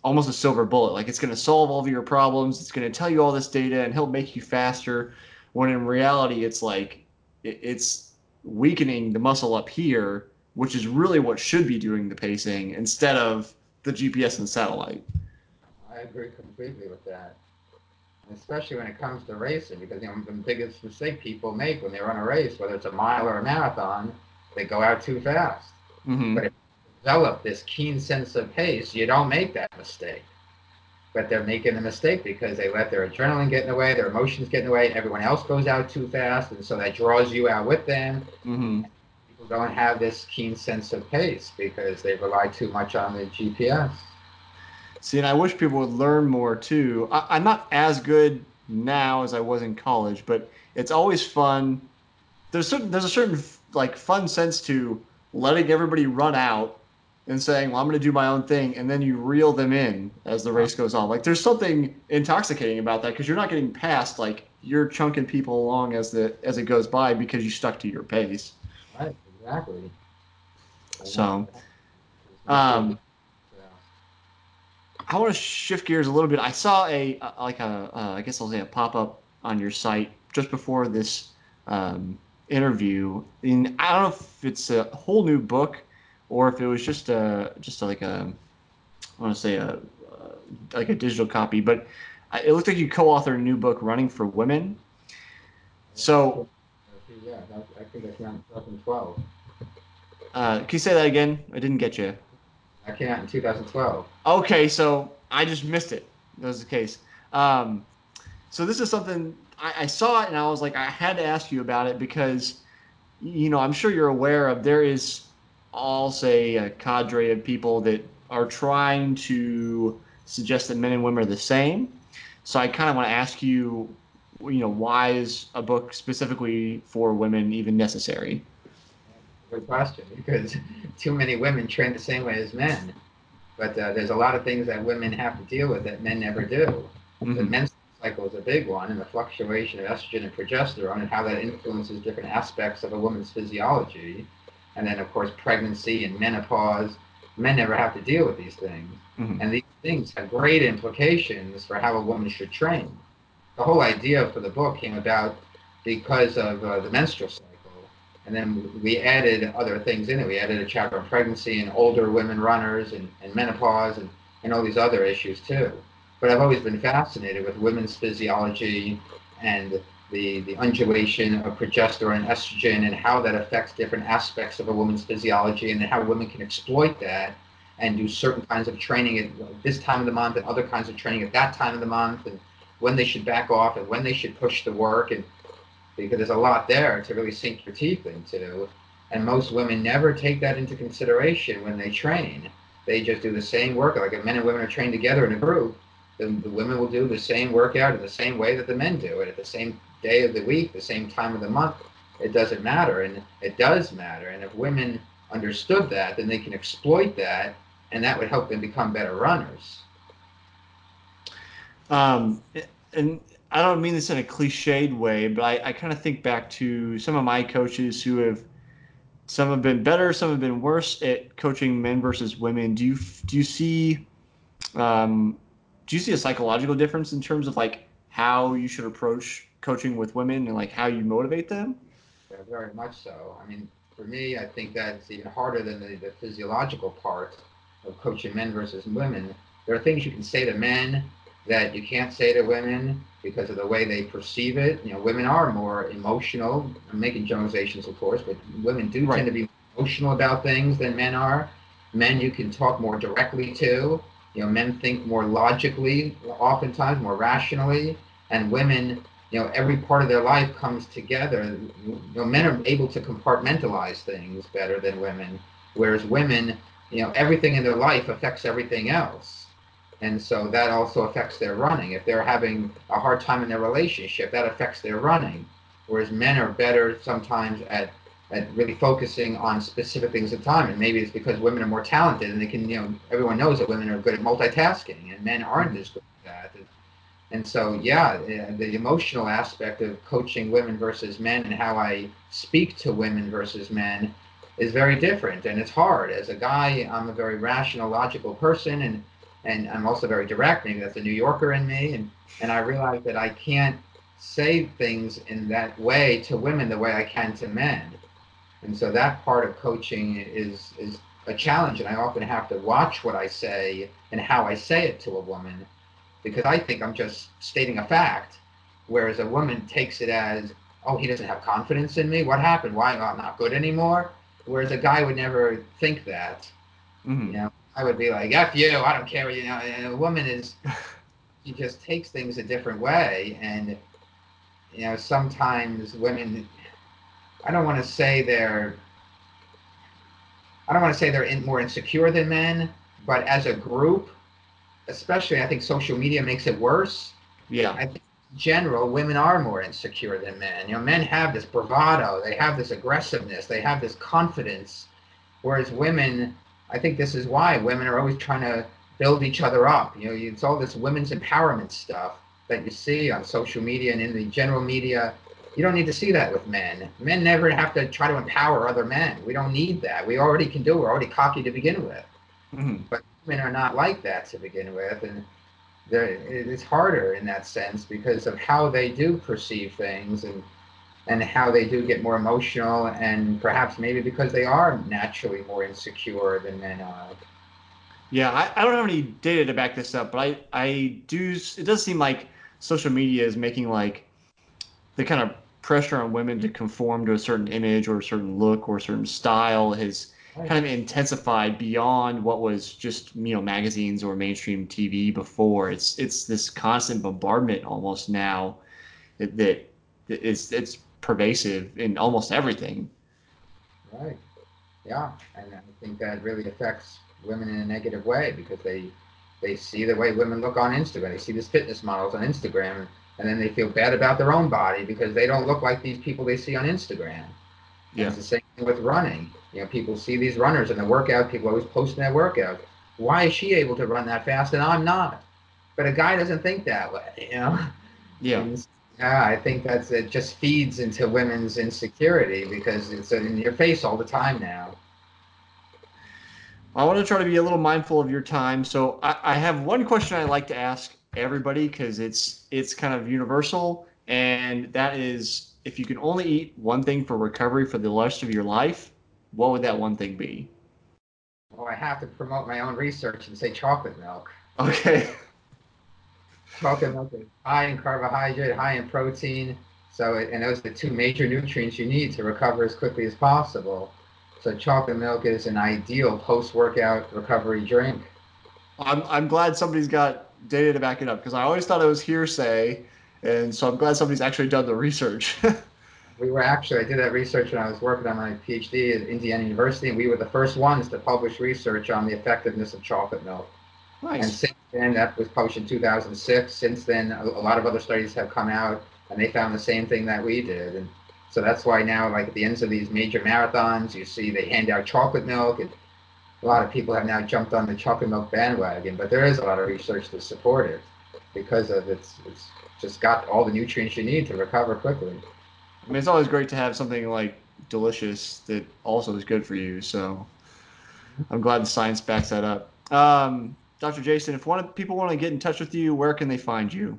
B: almost a silver bullet. Like it's going to solve all of your problems. It's going to tell you all this data, and he'll make you faster. When in reality, it's like it, it's weakening the muscle up here, which is really what should be doing the pacing instead of the GPS and satellite.
A: I agree completely with that. Especially when it comes to racing, because you know the biggest mistake people make when they run a race, whether it's a mile or a marathon, they go out too fast.
B: Mm-hmm.
A: But if you Develop this keen sense of pace, you don't make that mistake. But they're making a mistake because they let their adrenaline get in the way, their emotions get in the way, everyone else goes out too fast, and so that draws you out with them.
B: Mm-hmm.
A: People don't have this keen sense of pace because they rely too much on the GPS.
B: See, and I wish people would learn more too. I, I'm not as good now as I was in college, but it's always fun. There's certain there's a certain like fun sense to letting everybody run out and saying, "Well, I'm going to do my own thing," and then you reel them in as the race goes on. Like there's something intoxicating about that because you're not getting past. Like you're chunking people along as the as it goes by because you stuck to your pace.
A: Right, exactly.
B: So, um, I want to shift gears a little bit. I saw a uh, like a uh, I guess I'll say a pop up on your site just before this um, interview. And I don't know if it's a whole new book or if it was just a just like a I want to say a uh, like a digital copy, but it looked like you co-authored a new book, Running for Women. So,
A: yeah, I think that came out 2012.
B: uh, can you say that again? I didn't get you.
A: I came out in 2012.
B: Okay, so I just missed it. That was the case. Um, so this is something I, I saw it and I was like, I had to ask you about it because, you know, I'm sure you're aware of there is, I'll say, a cadre of people that are trying to suggest that men and women are the same. So I kind of want to ask you, you know, why is a book specifically for women even necessary?
A: Good question, because too many women train the same way as men. But uh, there's a lot of things that women have to deal with that men never do. The
B: Mhm.
A: menstrual cycle is a big one, and the fluctuation of estrogen and progesterone, and how that influences different aspects of a woman's physiology. And then, of course, pregnancy and menopause. Men never have to deal with these things.
B: Mhm.
A: And these things have great implications for how a woman should train. The whole idea for the book came about because of uh, the menstrual cycle. And then we added other things in it. We added a chapter on pregnancy and older women runners and, and menopause and, and all these other issues too. But I've always been fascinated with women's physiology and the, the undulation of progesterone and estrogen and how that affects different aspects of a woman's physiology and how women can exploit that and do certain kinds of training at this time of the month and other kinds of training at that time of the month and when they should back off and when they should push the work and because there's a lot there to really sink your teeth into. And most women never take that into consideration when they train. They just do the same work. Like if men and women are trained together in a group then the women will do the same workout in the same way that the men do it at the same day of the week the same time of the month it doesn't matter and it does matter and if women understood that then they can exploit that and that would help them become better runners
B: Um, and I don't mean this in a cliched way, but I, I kind of think back to some of my coaches who have, some have been better, some have been worse at coaching men versus women. Do you do you see, um, do you see a psychological difference in terms of like how you should approach coaching with women and like how you motivate them?
A: Yeah, very much so. I mean, for me, I think that's even harder than the, the physiological part. of coaching men versus women, there are things you can say to men that you can't say to women because of the way they perceive it. You know, women are more emotional. I'm making generalizations, of course, but women do
B: Right.
A: tend to be emotional about things than men are. Men you can talk more directly to. You know, men think more logically, oftentimes more rationally, and women, you know, every part of their life comes together. You know, men are able to compartmentalize things better than women, whereas women, you know, everything in their life affects everything else. And so that also affects their running. If they're having a hard time in their relationship, that affects their running. Whereas men are better sometimes at at really focusing on specific things at time. And maybe it's because women are more talented and they can, you know, everyone knows that women are good at multitasking and men aren't as good at that. And so, yeah, the emotional aspect of coaching women versus men and how I speak to women versus men is very different. And it's hard. As a guy, I'm a very rational, logical person and and I'm also very direct. Maybe that's a New Yorker in me. And, and I realize that I can't say things in that way to women the way I can to men. And so that part of coaching is is a challenge, and I often have to watch what I say and how I say it to a woman, because I think I'm just stating a fact, whereas a woman takes it as, oh, he doesn't have confidence in me. What happened? Why am I not good anymore? Whereas a guy would never think that.
B: Mhm.
A: You know, I would be like, F you, I don't care. You know, and a woman is, she just takes things a different way. And, you know, sometimes women, I don't want to say they're, I don't want to say they're in, more insecure than men, but as a group, especially, I think social media makes it worse.
B: Yeah.
A: I think in general, women are more insecure than men. You know, men have this bravado, they have this aggressiveness, they have this confidence, whereas women, I think this is why women are always trying to build each other up. You know, it's all this women's empowerment stuff that you see on social media and in the general media. You don't need to see that with men. Men never have to try to empower other men. We don't need that. We already can do. We're already cocky to begin with
B: Mhm.
A: Women are not like that to begin with, and it's harder in that sense because of how they do perceive things and and how they do get more emotional, and perhaps maybe because they are naturally more insecure than men are.
B: Yeah, I, I don't have any data to back this up, but I, I do. It does seem like social media is making like the kind of pressure on women to conform to a certain image or a certain look or a certain style has kind of intensified beyond what was just you know magazines or mainstream TV before. It's it's this constant bombardment almost now that, it's it's pervasive in almost everything.
A: Right. Yeah, and I think that really affects women in a negative way because they they see the way women look on Instagram. They see these fitness models on Instagram, and then they feel bad about their own body because they don't look like these people they see on Instagram. And
B: Yeah.
A: It's the same thing with running. You know, people see these runners in the workout. People always posting their workout. Why is she able to run that fast and I'm not? But a guy doesn't think that way. You know.
B: Yeah.
A: And, yeah, I think that's it. Just feeds into women's insecurity because it's in your face all the time now.
B: I want to try to be a little mindful of your time. So I, I have one question I like to ask everybody because it's it's kind of universal, and that is if you can only eat one thing for recovery for the rest of your life, what would that one thing be?
A: Well, I have to promote my own research and say chocolate milk.
B: Okay.
A: Chocolate milk is high in carbohydrate, high in protein. So, it, and those are the two major nutrients you need to recover as quickly as possible. So, chocolate milk is an ideal post-workout recovery drink.
B: I'm I'm glad somebody's got data to back it up because I always thought it was hearsay, and so I'm glad somebody's actually done the research.
A: We were actually, I did that research when I was working on my PhD at Indiana University, and we were the first ones to publish research on the effectiveness of chocolate milk.
B: Nice.
A: And since then, that was published in 2006. Since then, a, a lot of other studies have come out, and they found the same thing that we did. And so that's why now, like at the ends of these major marathons, you see they hand out chocolate milk, and a lot of people have now jumped on the chocolate milk bandwagon. But there is a lot of research to support it because of it's it's just got all the nutrients you need to recover quickly.
B: I mean, it's always great to have something like delicious that also is good for you. So I'm glad the science backs that up. Um, Dr. Jason, if one of people want to get in touch with you, where can they find you?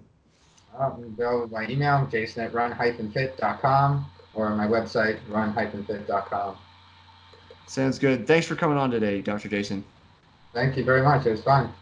A: Um, go by email, jason at run-fit.com, or on my website, run-fit.com.
B: Sounds good. Thanks for coming on today, Dr. Jason.
A: Thank you very much. It was fun.